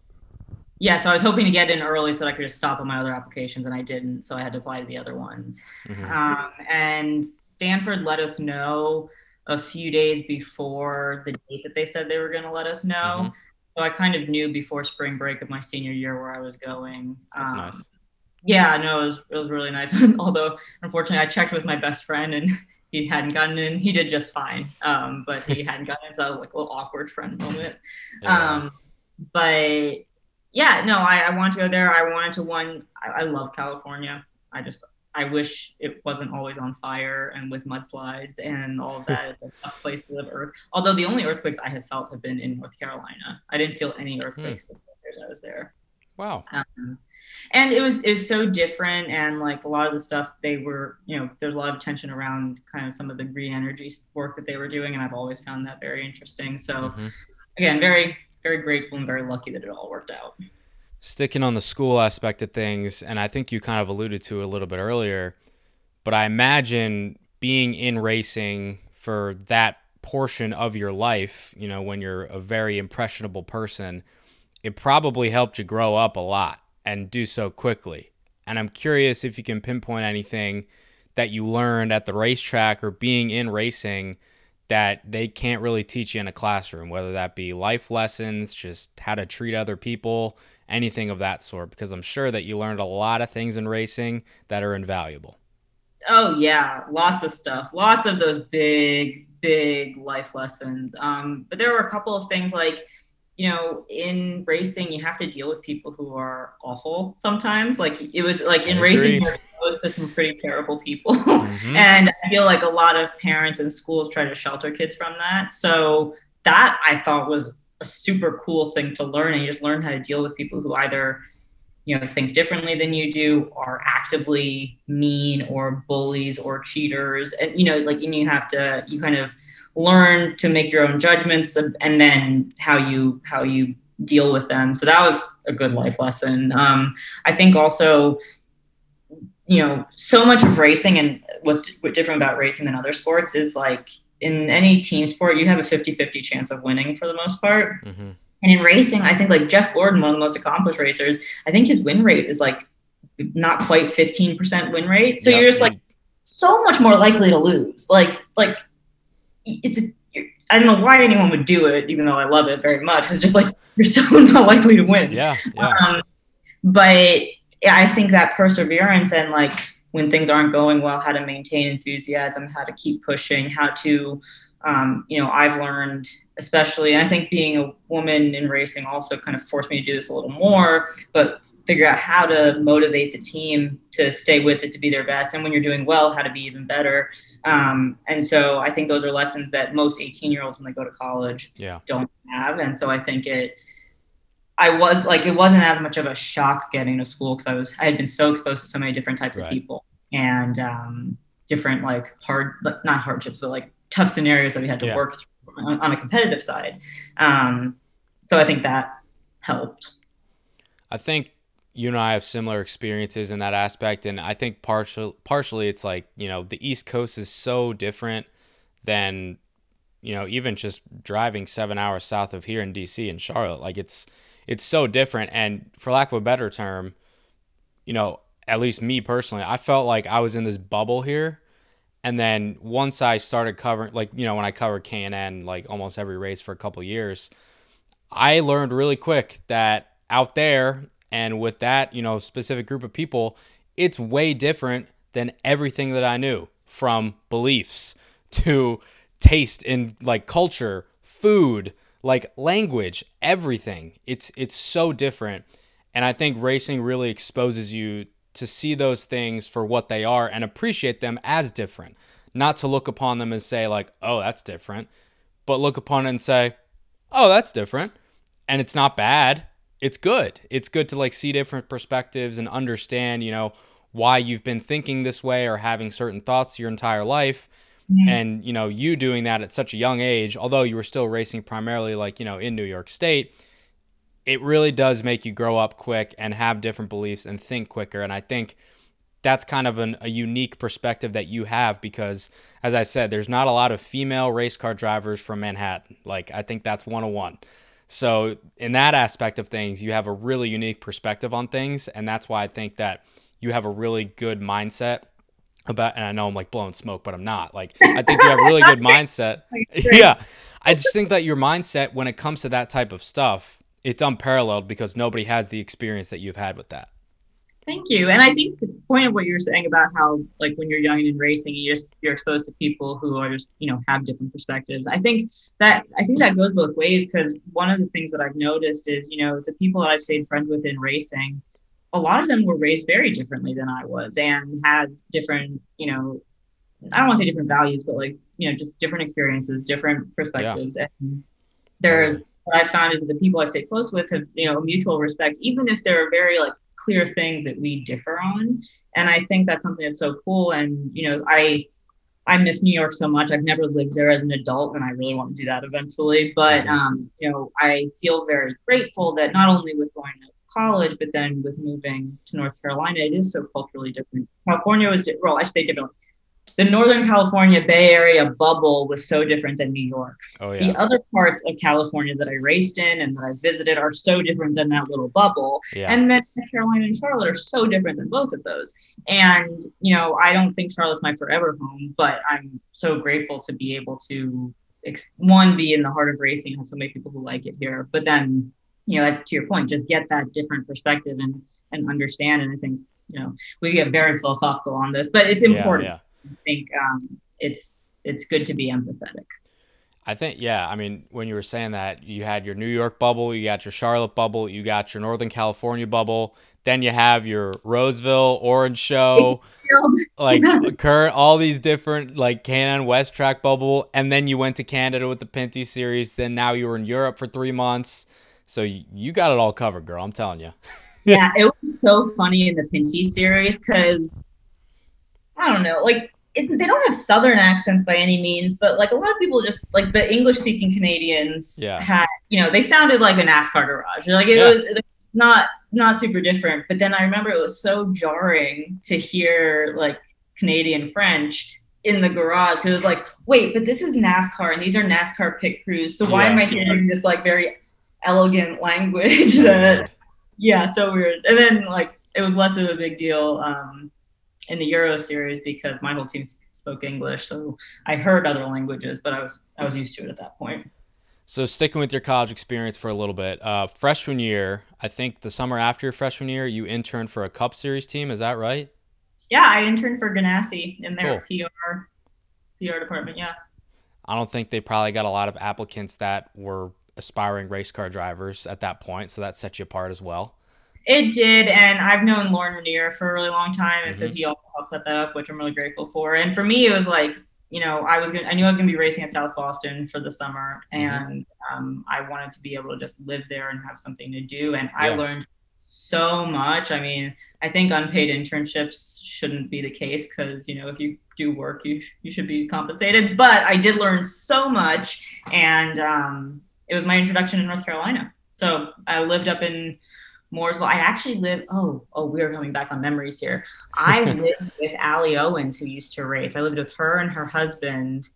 Speaker 3: yeah, so I was hoping to get in early so that I could just stop on my other applications, and I didn't, so I had to apply to the other ones. Mm-hmm. Um, and Stanford let us know a few days before the date that they said they were going to let us know. Mm-hmm. So I kind of knew before spring break of my senior year where I was going.
Speaker 1: That's um, nice.
Speaker 3: Yeah, no, it was it was really nice. Although unfortunately, I checked with my best friend and he hadn't gotten in. He did just fine, um, but he hadn't gotten in, so I was like a little awkward friend moment. Yeah. Um, but yeah, no, I, I want to go there. I wanted to one. I, I love California. I just I wish it wasn't always on fire and with mudslides and all of that. it's a tough place to live. Earth. Although the only earthquakes I have felt have been in North Carolina. I didn't feel any earthquakes hmm. the years I was there.
Speaker 1: Wow.
Speaker 3: Um, and it was it was so different and like a lot of the stuff they were you know there's a lot of tension around kind of some of the green energy work that they were doing and I've always found that very interesting. So mm-hmm. again, very very grateful and very lucky that it all worked out.
Speaker 1: Sticking on the school aspect of things, and I think you kind of alluded to it a little bit earlier, but I imagine being in racing for that portion of your life, you know, when you're a very impressionable person, it probably helped you grow up a lot and do so quickly. And I'm curious if you can pinpoint anything that you learned at the racetrack or being in racing that they can't really teach you in a classroom, whether that be life lessons, just how to treat other people, anything of that sort, because I'm sure that you learned a lot of things in racing that are invaluable.
Speaker 3: Oh, yeah, lots of stuff, lots of those big, big life lessons. Um, but there were a couple of things like, you know, in racing, you have to deal with people who are awful sometimes. Like it was like in racing, you're exposed to some pretty terrible people. Mm-hmm. and I feel like a lot of parents and schools try to shelter kids from that. So that I thought was a super cool thing to learn. And you just learn how to deal with people who either, you know, think differently than you do, are actively mean or bullies or cheaters. And, you know, like, and you have to, you kind of, learn to make your own judgments and then how you how you deal with them so that was a good life lesson um, i think also you know so much of racing and what's different about racing than other sports is like in any team sport you have a 50-50 chance of winning for the most part mm-hmm. And in racing i think like jeff gordon one of the most accomplished racers i think his win rate is like not quite 15% win rate so yep. you're just like so much more likely to lose like like it's a, I don't know why anyone would do it, even though I love it very much. It's just like you're so not likely to win.
Speaker 1: Yeah. yeah. Um,
Speaker 3: but I think that perseverance and like when things aren't going well, how to maintain enthusiasm, how to keep pushing, how to, um, you know, I've learned, especially, and I think being a woman in racing also kind of forced me to do this a little more, but figure out how to motivate the team to stay with it to be their best. And when you're doing well, how to be even better. Um, and so I think those are lessons that most 18 year olds when they go to college
Speaker 1: yeah.
Speaker 3: don't have. And so I think it, I was like, it wasn't as much of a shock getting to school because I was, I had been so exposed to so many different types right. of people. and um, different like hard, not hardships, but like tough scenarios that we had to
Speaker 1: Yeah.
Speaker 3: work through on, on a competitive side. Um, so I think that helped.
Speaker 1: I think you and I have similar experiences in that aspect, and I think partial partially it's like you know the East Coast is so different than you know even just driving seven hours south of here in DC and Charlotte. Like it's it's so different, and for lack of a better term, you know at least me personally, I felt like I was in this bubble here. And then once I started covering, like you know, when I covered K and N, like almost every race for a couple years, I learned really quick that out there and with that, you know, specific group of people, it's way different than everything that I knew from beliefs to taste in like culture, food, like language, everything. It's it's so different. And I think racing really exposes you to see those things for what they are and appreciate them as different. Not to look upon them and say like, "Oh, that's different," but look upon it and say, "Oh, that's different." And it's not bad. It's good. It's good to like see different perspectives and understand, you know, why you've been thinking this way or having certain thoughts your entire life. And, you know, you doing that at such a young age, although you were still racing primarily like, you know, in New York State, it really does make you grow up quick and have different beliefs and think quicker. And I think that's kind of an, a unique perspective that you have because, as I said, there's not a lot of female race car drivers from Manhattan. Like, I think that's 101. So, in that aspect of things, you have a really unique perspective on things. And that's why I think that you have a really good mindset about, and I know I'm like blowing smoke, but I'm not. Like, I think you have a really good mindset. yeah. I just think that your mindset when it comes to that type of stuff, it's unparalleled because nobody has the experience that you've had with that.
Speaker 3: Thank you. And I think the point of what you're saying about how, like, when you're young and in racing, you just you're exposed to people who are just, you know, have different perspectives. I think that I think that goes both ways because one of the things that I've noticed is, you know, the people that I've stayed friends with in racing, a lot of them were raised very differently than I was and had different, you know, I don't want to say different values, but like, you know, just different experiences, different perspectives. And there's what I found is that the people I stay close with have, you know, mutual respect, even if there are very like clear things that we differ on. And I think that's something that's so cool. And, you know, I I miss New York so much. I've never lived there as an adult, and I really want to do that eventually. But um, you know, I feel very grateful that not only with going to college, but then with moving to North Carolina, it is so culturally different. California was well, I should say differently. The Northern California Bay Area bubble was so different than New York.
Speaker 1: Oh
Speaker 3: The other parts of California that I raced in and that I visited are so different than that little bubble.
Speaker 1: Yeah.
Speaker 3: And then Carolina and Charlotte are so different than both of those. And, you know, I don't think Charlotte's my forever home, but I'm so grateful to be able to, one, be in the heart of racing, have so many people who like it here, but then, you know, to your point, just get that different perspective and, and understand. And I think, you know, we get very philosophical on this, but it's
Speaker 1: Yeah,
Speaker 3: important.
Speaker 1: yeah.
Speaker 3: I think um, it's, it's good to be empathetic.
Speaker 1: I think yeah. I mean, when you were saying that, you had your New York bubble, you got your Charlotte bubble, you got your Northern California bubble, then you have your Roseville Orange Show, like current all these different like Can West Track bubble, and then you went to Canada with the Pinty series. Then now you were in Europe for three months, so you, you got it all covered, girl. I'm telling you.
Speaker 3: yeah, it was so funny in the Pinty series because I don't know, like it, they don't have Southern accents by any means, but like a lot of people just like the English speaking Canadians
Speaker 1: Yeah.
Speaker 3: had, you know, they sounded like a NASCAR garage. Like it
Speaker 1: Yeah.
Speaker 3: was it not not super different. But then I remember it was so jarring to hear like Canadian French in the garage because it was like, wait, but this is NASCAR and these are NASCAR pit crews. So why
Speaker 1: Yeah.
Speaker 3: am I hearing this like very elegant language that yeah, so weird. And then like it was less of a big deal um, in the Euro series because my whole team spoke English, so I heard other languages, but I was I was used to it at that point.
Speaker 1: So sticking with your college experience for a little bit, uh, freshman year, I think the summer after your freshman year, you interned for a Cup Series team. Is that right?
Speaker 3: Yeah, I interned for Ganassi in their PR PR department. Yeah.
Speaker 1: I don't think they probably got a lot of applicants that were aspiring race car drivers at that point, so that set you apart as well.
Speaker 3: It did, and I've known Lauren Renier for a really long time, and so
Speaker 1: Mhm.
Speaker 3: he also helped set that up, which I'm really grateful for. And for me, it was like, you know, I was gonna, I knew I was gonna be racing at South Boston for the summer,
Speaker 1: Mhm.
Speaker 3: and um, I wanted to be able to just live there and have something to do. And I learned so much. I mean, I think unpaid internships shouldn't be the case because you know if you do work, you you should be compensated. But I did learn so much, and um, it was my introduction in North Carolina. So I lived up in Mooresville. I actually lived. Oh, oh, we are coming back on memories here. I lived with Allie Owens, who used to race. I lived with her and her husband.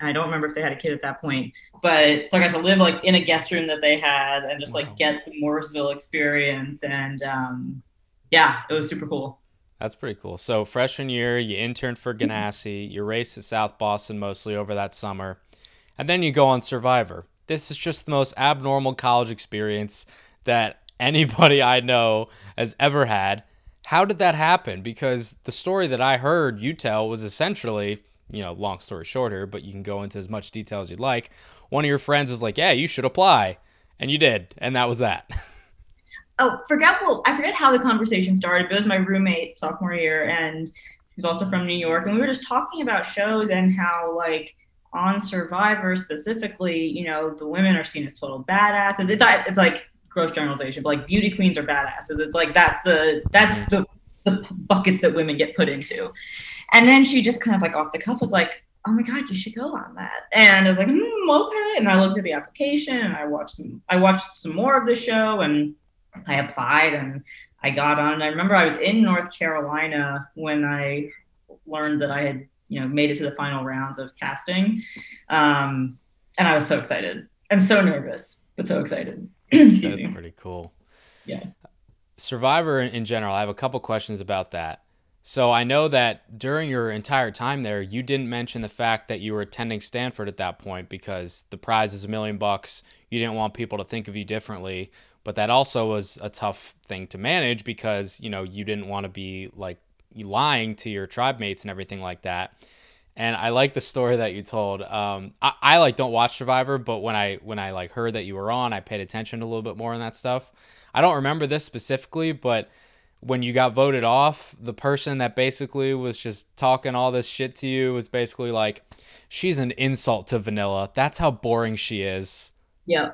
Speaker 3: And I don't remember if they had a kid at that point, but so I got to live like in a guest room that they had and just like get the Mooresville experience. And um, yeah, it was super cool.
Speaker 1: That's pretty cool. So freshman year, you interned for Ganassi, you raced at South Boston mostly over that summer, and then you go on Survivor. This is just the most abnormal college experience that anybody I know has ever had. How did that happen? Because the story that I heard you tell was essentially, you know, long story shorter, but you can go into as much detail as you'd like. One of your friends was like, "Yeah, you should apply," and you did, and that was that.
Speaker 3: oh, forget well, I forget how the conversation started, but it was my roommate sophomore year, and he's also from New York, and we were just talking about shows and how like on Survivor specifically, you know, the women are seen as total badasses. It's it's like gross generalization, but like beauty queens are badasses. It's like that's the that's the the buckets that women get put into. And then she just kind of like off the cuff was like, "Oh my god, you should go on that." And I was like, mm, "Okay." And I looked at the application and I watched some I watched some more of the show and I applied and I got on. I remember I was in North Carolina when I learned that I had you know made it to the final rounds of casting, um, and I was so excited and so nervous, but so excited.
Speaker 1: That's pretty cool.
Speaker 3: Yeah.
Speaker 1: Survivor in general, I have a couple questions about that. So I know that during your entire time there, you didn't mention the fact that you were attending Stanford at that point because the prize is a million bucks. You didn't want people to think of you differently, but that also was a tough thing to manage because you know you didn't want to be like lying to your tribe mates and everything like that. And I like the story that you told. Um, I, I like don't watch Survivor, but when I when I like heard that you were on, I paid attention a little bit more on that stuff. I don't remember this specifically, but when you got voted off, the person that basically was just talking all this shit to you was basically like, "She's an insult to Vanilla. That's how boring she is."
Speaker 3: Yeah.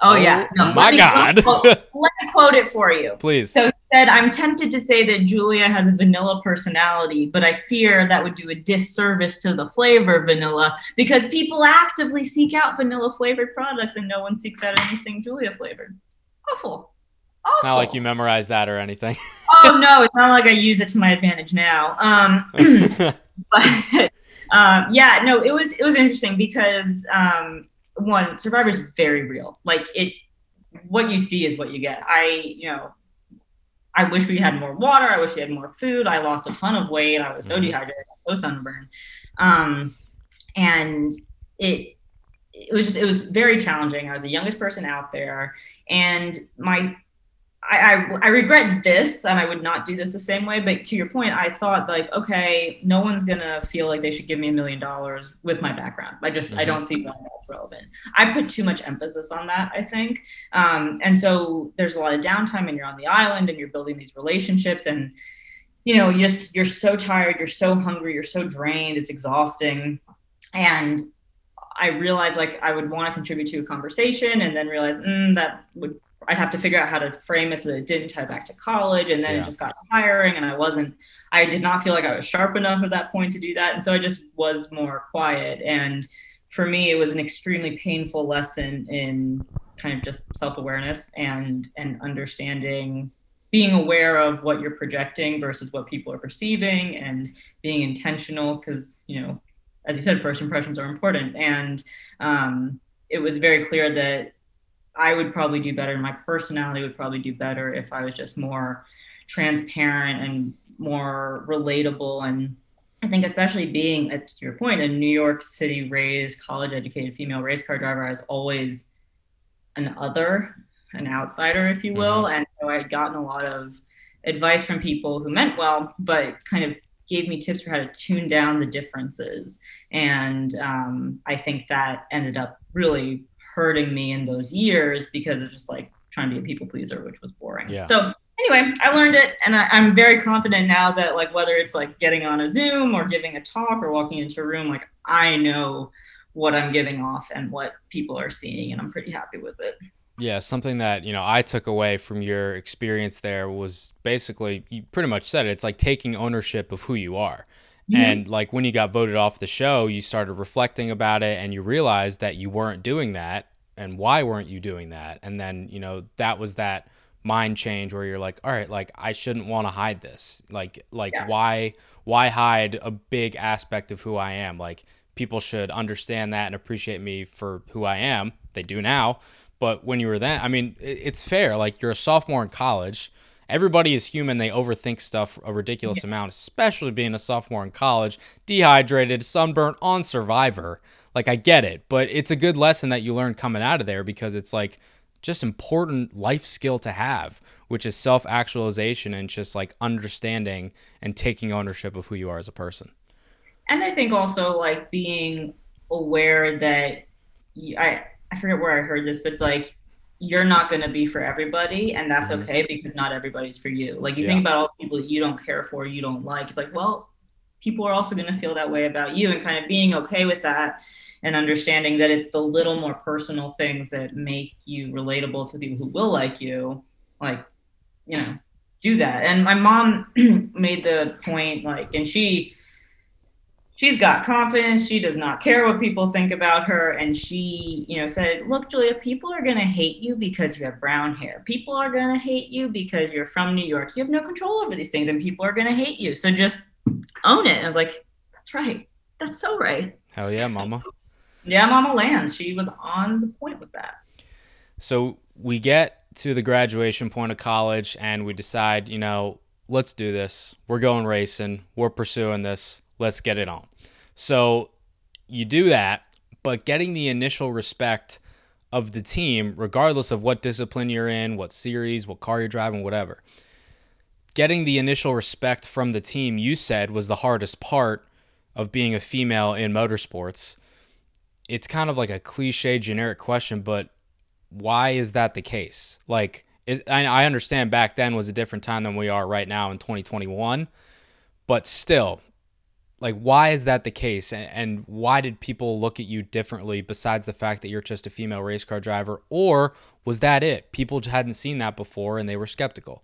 Speaker 3: Oh, yeah.
Speaker 1: No, my God.
Speaker 3: Quote, let me quote it for you.
Speaker 1: Please.
Speaker 3: So he said, I'm tempted to say that Julia has a vanilla personality, but I fear that would do a disservice to the flavor vanilla because people actively seek out vanilla flavored products and no one seeks out anything Julia flavored. Awful. Awful.
Speaker 1: It's not like you memorized that or anything.
Speaker 3: oh, no. It's not like I use it to my advantage now. Um, but um, yeah, no, it was, it was interesting because, um, one survivor is very real. Like it what you see is what you get. I you know i wish we had more water. I wish we had more food. I lost a ton of weight. I was so dehydrated. So sunburned. Um and it it was just it was very challenging. I was the youngest person out there. And my I, I, I regret this and I would not do this the same way. But to your point, I thought like, okay, no one's gonna feel like they should give me a million dollars with my background. I just mm-hmm. I don't see why that's relevant. I put too much emphasis on that, I think. Um, and so there's a lot of downtime and you're on the island and you're building these relationships and you know, you just you're so tired, you're so hungry, you're so drained, it's exhausting. And I realized like I would want to contribute to a conversation and then realize mm, that would I'd have to figure out how to frame it so that it didn't tie back to college. And then yeah. it just got tiring and I wasn't, I did not feel like I was sharp enough at that point to do that. And so I just was more quiet. And for me, it was an extremely painful lesson in kind of just self-awareness and, and understanding being aware of what you're projecting versus what people are perceiving and being intentional because you know as you said first impressions are important and um, it was very clear that I would probably do better. My personality would probably do better if I was just more transparent and more relatable. And I think, especially being, to your point, a New York City raised, college educated female race car driver, I was always an other, an outsider, if you will. Mm-hmm. And so I had gotten a lot of advice from people who meant well, but kind of gave me tips for how to tune down the differences. And um, I think that ended up really hurting me in those years because it's just like trying to be a people pleaser, which was boring.
Speaker 1: Yeah.
Speaker 3: So anyway, I learned it, and I, am very confident now that like whether it's like getting on a Zoom or giving a talk or walking into a room, like I know what I'm giving off and what people are seeing, and I'm pretty happy with it.
Speaker 1: Yeah, something that, you know, I took away from your experience there was basically you pretty much said it. It's like taking ownership of who you are. Mm-hmm. And like when you got voted off the show, you started reflecting about it and you realized that you weren't doing that and why weren't you doing that? And then, you know, that was that mind change where you're like, all right, like I shouldn't want to hide this. Like like yeah. why why hide a big aspect of who I am? Like people should understand that and appreciate me for who I am. They do now but when you were then, I mean, it's fair. Like you're a sophomore in college. Everybody is human. They overthink stuff a ridiculous yeah. amount, especially being a sophomore in college, dehydrated, sunburnt on Survivor. Like I get it, but it's a good lesson that you learn coming out of there because it's like just important life skill to have, which is self actualization and just like understanding and taking ownership of who you are as a person.
Speaker 3: And I think also like being aware that you, I I forget where I heard this, but it's like you're not going to be for everybody, and that's mm-hmm. okay because not everybody's for you. Like you yeah. think about all the people that you don't care for, you don't like. It's like, well, people are also going to feel that way about you, and kind of being okay with that and understanding that it's the little more personal things that make you relatable to people who will like you. Like, you know, do that. And my mom made the point, like, and she she's got confidence. She does not care what people think about her. And she you know said look julia people are going to hate you because you have brown hair. People are going to hate you because you're from new york. You have no control over these things and people are going to hate you. So just own it. And i was like that's right. That's so right.
Speaker 1: Hell yeah mama.
Speaker 3: Yeah mama lands. She was on the point with that.
Speaker 1: So we get to the graduation point of college and we decide you know let's do this. We're going racing. We're pursuing this let's get it on. So you do that, but getting the initial respect of the team, regardless of what discipline you're in, what series, what car you're driving, whatever. Getting the initial respect from the team, you said, was the hardest part of being a female in motorsports. It's kind of like a cliche, generic question, but why is that the case? Like, I understand back then was a different time than we are right now in 2021, but still, like why is that the case? And, and why did people look at you differently besides the fact that you're just a female race car driver? Or was that it? People hadn't seen that before and they were skeptical.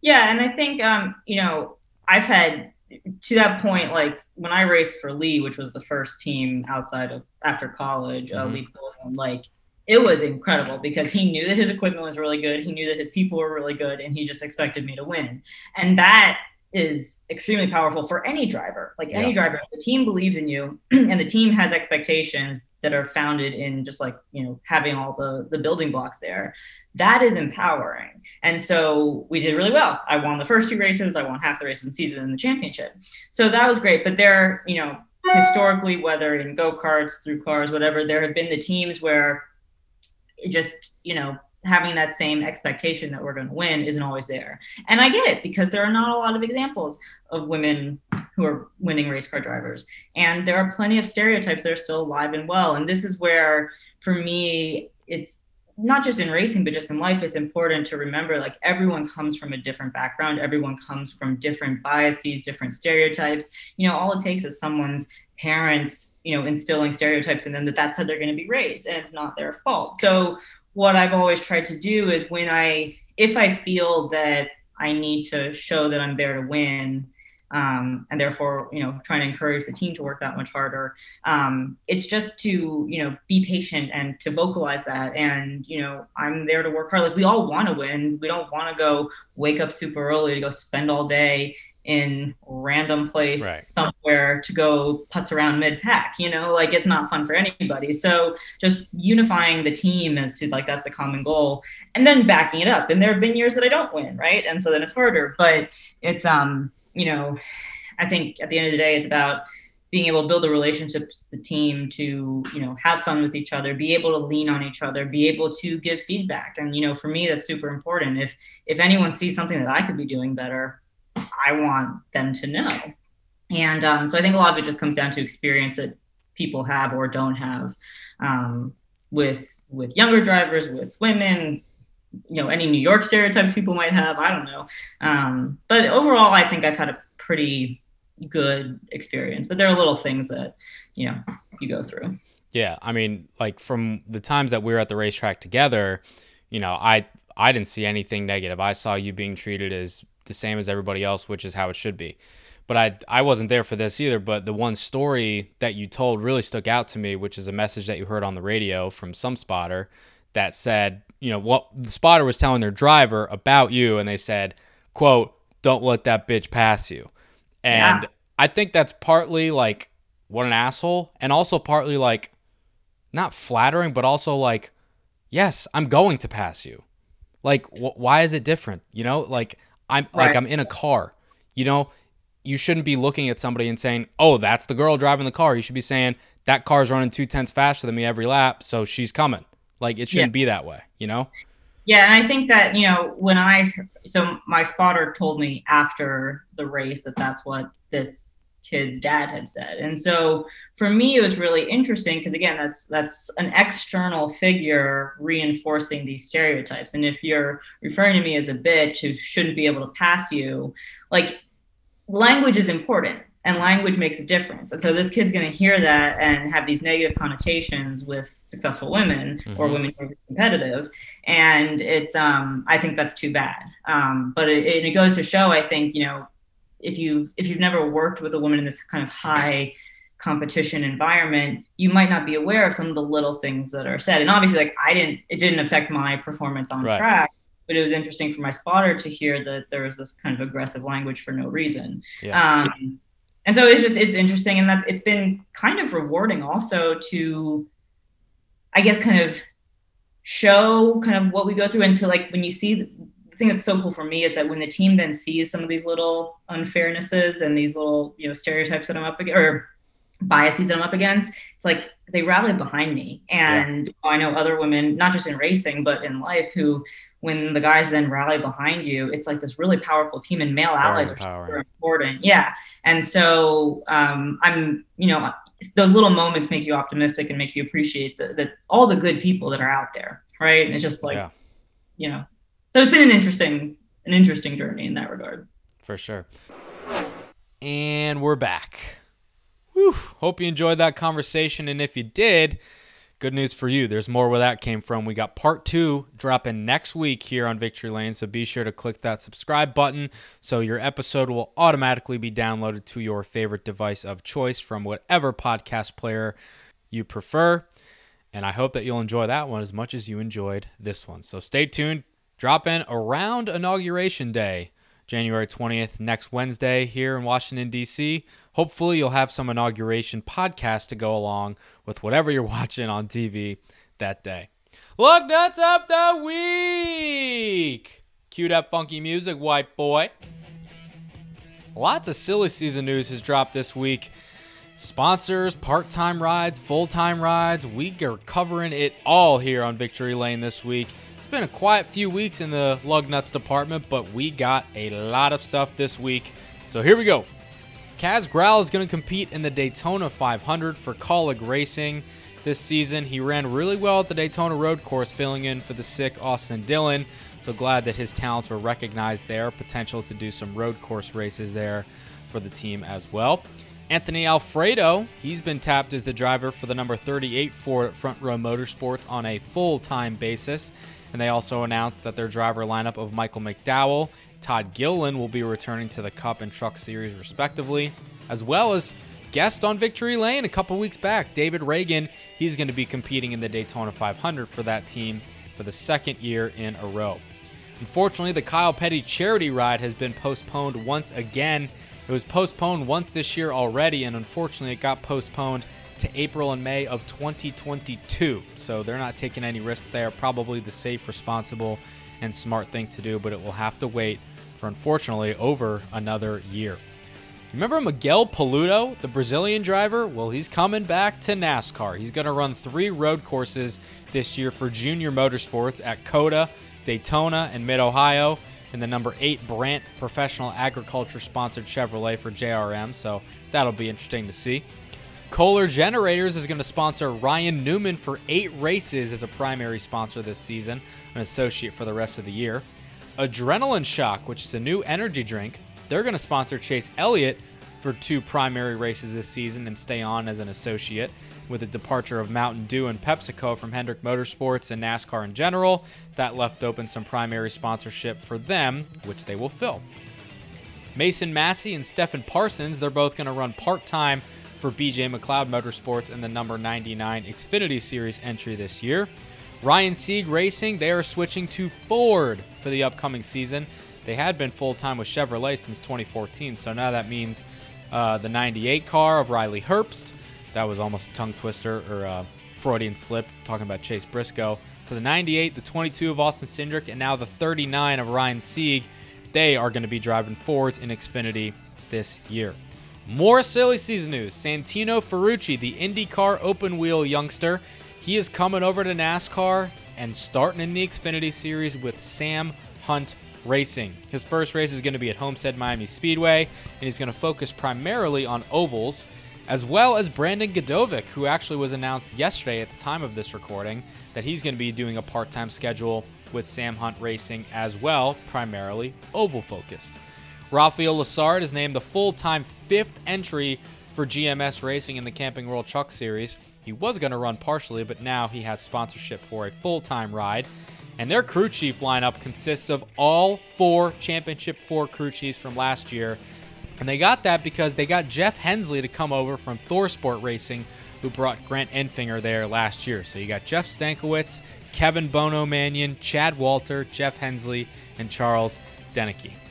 Speaker 3: Yeah and i think um you know i've had to that point like when i raced for lee which was the first team outside of after college uh, mm-hmm. uh, lee like it was incredible because he knew that his equipment was really good he knew that his people were really good and he just expected me to win. And that is extremely powerful for any driver. Like any yeah. driver, the team believes in you and the team has expectations that are founded in just like, you know, having all the the building blocks there. That is empowering. And so we did really well. I won the first two races, I won half the race in the season and the championship. So that was great, but there, you know, historically whether in go-karts, through cars, whatever, there have been the teams where it just, you know, having that same expectation that we're going to win isn't always there. And I get it because there are not a lot of examples of women who are winning race car drivers. And there are plenty of stereotypes that are still alive and well. And this is where, for me, it's not just in racing, but just in life, it's important to remember like everyone comes from a different background. Everyone comes from different biases, different stereotypes. You know, all it takes is someone's parents, you know, instilling stereotypes in them that that's how they're going to be raised and it's not their fault. So what I've always tried to do is when I, if I feel that I need to show that I'm there to win, um, and therefore, you know, trying to encourage the team to work that much harder. Um, it's just to, you know, be patient and to vocalize that. And, you know, I'm there to work hard. Like we all want to win. We don't want to go wake up super early to go spend all day in random place right. somewhere to go putz around mid pack you know? Like it's not fun for anybody. So just unifying the team as to like that's the common goal and then backing it up. And there have been years that i don't win right? And so then it's harder. But it's um you know i think at the end of the day it's about being able to build the relationships the team to you know have fun with each other be able to lean on each other be able to give feedback. And you know for me that's super important. If if anyone sees something that i could be doing better I want them to know. And um, so I think a lot of it just comes down to experience that people have or don't have um, with with younger drivers, with women, you know, any New York stereotypes people might have. I don't know. Um, but overall, I think I've had a pretty good experience. But there are little things that you know you go through.
Speaker 1: Yeah, I mean, like from the times that we were at the racetrack together, you know, I I didn't see anything negative. I saw you being treated as the same as everybody else, which is how it should be. But I I wasn't there for this either. But the one story that you told really stuck out to me, which is a message that you heard on the radio from some spotter that said, you know, what the spotter was telling their driver about you, and they said, "quote Don't let that bitch pass you." And
Speaker 3: Yeah.
Speaker 1: I think that's partly like what an asshole, and also partly like not flattering, but also like, yes, I'm going to pass you. Like, wh- why is it different? You know, like I'm like I'm in a car. You know, you shouldn't be looking at somebody and saying, "Oh, that's the girl driving the car." You should be saying, "That car's running two tenths faster than me every lap, so she's coming." Like, it shouldn't be that way. You know?
Speaker 3: Yeah, and I think that you know when I so my spotter told me after the race that that's what this kid's dad had said, and so for me it was really interesting because again that's that's an external figure reinforcing these stereotypes, and if you're referring to me as a bitch who shouldn't be able to pass you, like language is important and language makes a difference. And so this kid's going to hear that and have these negative connotations with successful women or
Speaker 1: Mhm.
Speaker 3: women who are competitive. And it's, um, I think that's too bad. Um, but it, it goes to show, I think, you know, if you've if you've never worked with a woman in this kind of high competition environment, you might not be aware of some of the little things that are said. And obviously, like I didn't, it didn't affect my performance on
Speaker 1: Right.
Speaker 3: track. But it was interesting for my spotter to hear that there was this kind of aggressive language for no reason.
Speaker 1: Yeah.
Speaker 3: Um, and so it's just it's interesting, and that's it's been kind of rewarding also to, I guess, kind of show kind of what we go through, and to like when you see thing that's so cool for me is that when the team then sees some of these little unfairnesses and these little you know stereotypes that I'm up against or biases that I'm up against, it's like they rally behind me. And I know other women, not just in racing but in life, who when the guys then rally behind you, it's like this really powerful team, and male allies are
Speaker 1: empowering.
Speaker 3: super important. Yeah, and so um, I'm, you know, those little moments make you optimistic and make you appreciate the all the good people that are out there, right? And it's just like,
Speaker 1: yeah,
Speaker 3: you know, so it's been an interesting, an interesting journey in that regard.
Speaker 1: for sure. And we're back. Whew. Hope you enjoyed that conversation. And if you did, good news for you. There's more where that came from. We got part two dropping next week here on Victory Lane. So be sure to click that subscribe button so your episode will automatically be downloaded to your favorite device of choice from whatever podcast player you prefer. And I hope that you'll enjoy that one as much as you enjoyed this one. So stay tuned. Drop in around Inauguration Day, January 20th, next Wednesday here in Washington, D.C. Hopefully, you'll have some inauguration podcast to go along with whatever you're watching on TV that day. Look, nuts of the week! Cue that funky music, white boy. Lots of silly season news has dropped this week. Sponsors, part time rides, full time rides. We are covering it all here on Victory Lane this week. Been a quiet few weeks in the lug nuts department, but we got a lot of stuff this week. So here we go. Kaz Grala is going to compete in the Daytona 500 for Kaulig Racing this season. He ran really well at the Daytona Road Course, filling in for the sick Austin Dillon. So glad that his talents were recognized there. Potential to do some road course races there for the team as well. Anthony Alfredo, he's been tapped as the driver for the number 38 Ford Front Row Motorsports on a full time basis. And they also announced that their driver lineup of Michael McDowell, Todd Gilliland will be returning to the Cup and Truck Series respectively, as well as guest on Victory Lane a couple weeks back, David Ragan. He's going to be competing in the Daytona 500 for that team for the second year in a row. Unfortunately, the Kyle Petty charity ride has been postponed once again. It was postponed once this year already, and unfortunately, it got postponed to April and May of 2022. So they're not taking any risks there. Probably the safe, responsible, and smart thing to do, but it will have to wait for unfortunately over another year. Remember Miguel Paludo, the Brazilian driver? Well, he's coming back to NASCAR. He's going to run three road courses this year for Junior Motorsports at COTA, Daytona, and Mid Ohio, and the number eight Brandt Professional Agriculture sponsored Chevrolet for JRM. So that'll be interesting to see. Kohler Generators is going to sponsor Ryan Newman for eight races as a primary sponsor this season, an associate for the rest of the year. Adrenaline Shoc, which is a new energy drink, they're going to sponsor Chase Elliott for two primary races this season and stay on as an associate. with the departure of Mountain Dew and PepsiCo from Hendrick Motorsports and NASCAR in general, that left open some primary sponsorship for them, which they will fill. Mason Massey and Stefan Parsons, they're both going to run part time for BJ McLeod Motorsports in the number 99 Xfinity Series entry this year. Ryan Sieg Racing, they are switching to Ford for the upcoming season. They had been full time with Chevrolet since 2014, so now that means uh, the 98 car of Riley Herbst. That was almost a tongue twister or a Freudian slip, talking about Chase Briscoe. So the 98, the 22 of Austin Cindric, and now the 39 of Ryan Sieg they are going to be driving Fords in Xfinity this year. More silly season news. Santino Ferrucci, the IndyCar open wheel youngster, he is coming over to NASCAR and starting in the Xfinity Series with Sam Hunt Racing. His first race is going to be at Homestead Miami Speedway, and he's going to focus primarily on ovals, as well as Brandon Gdovic, who actually was announced yesterday at the time of this recording that he's going to be doing a part time schedule with Sam Hunt Racing as well, primarily oval focused. Raphaël Lessard is named the full time fifth entry for GMS Racing in the Camping World Truck Series. He was going to run partially, but now he has sponsorship for a full time ride. And their crew chief lineup consists of all four Championship 4 crew chiefs from last year. And they got that because they got Jeff Hensley to come over from ThorSport Racing, who brought Grant Enfinger there last year. So you got Jeff Stankiewicz Kevin Bono Manion, Chad Walter, Jeff Hensley, and Charles Denike.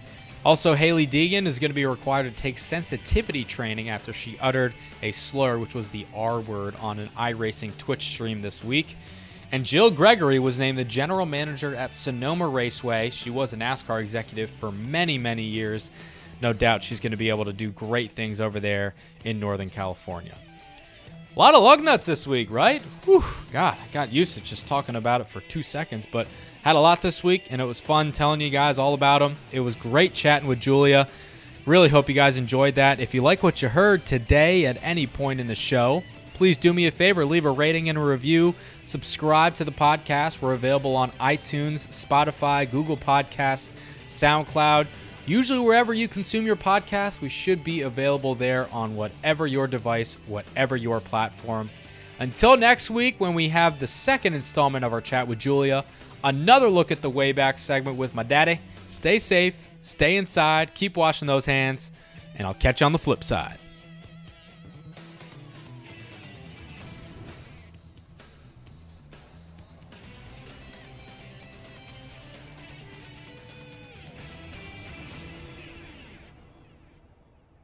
Speaker 1: Also, Hailie Deegan is going to be required to take sensitivity training after she uttered a slur, which was the R word, on an iRacing Twitch stream this week. And Jill Gregory was named the general manager at Sonoma Raceway. She was a NASCAR executive for many, many years. No doubt she's going to be able to do great things over there in Northern California. A lot of lug nuts this week, right? Whew, God, I got used to just talking about it for two seconds, but had a lot this week, and it was fun telling you guys all about them. It was great chatting with Julia. Really hope you guys enjoyed that. If you like what you heard today at any point in the show, please do me a favor leave a rating and a review. Subscribe to the podcast. We're available on iTunes, Spotify, Google Podcast, SoundCloud. Usually, wherever you consume your podcast, we should be available there on whatever your device, whatever your platform. Until next week, when we have the second installment of our chat with Julia, another look at the Wayback segment with my daddy. Stay safe, stay inside, keep washing those hands, and I'll catch you on the flip side.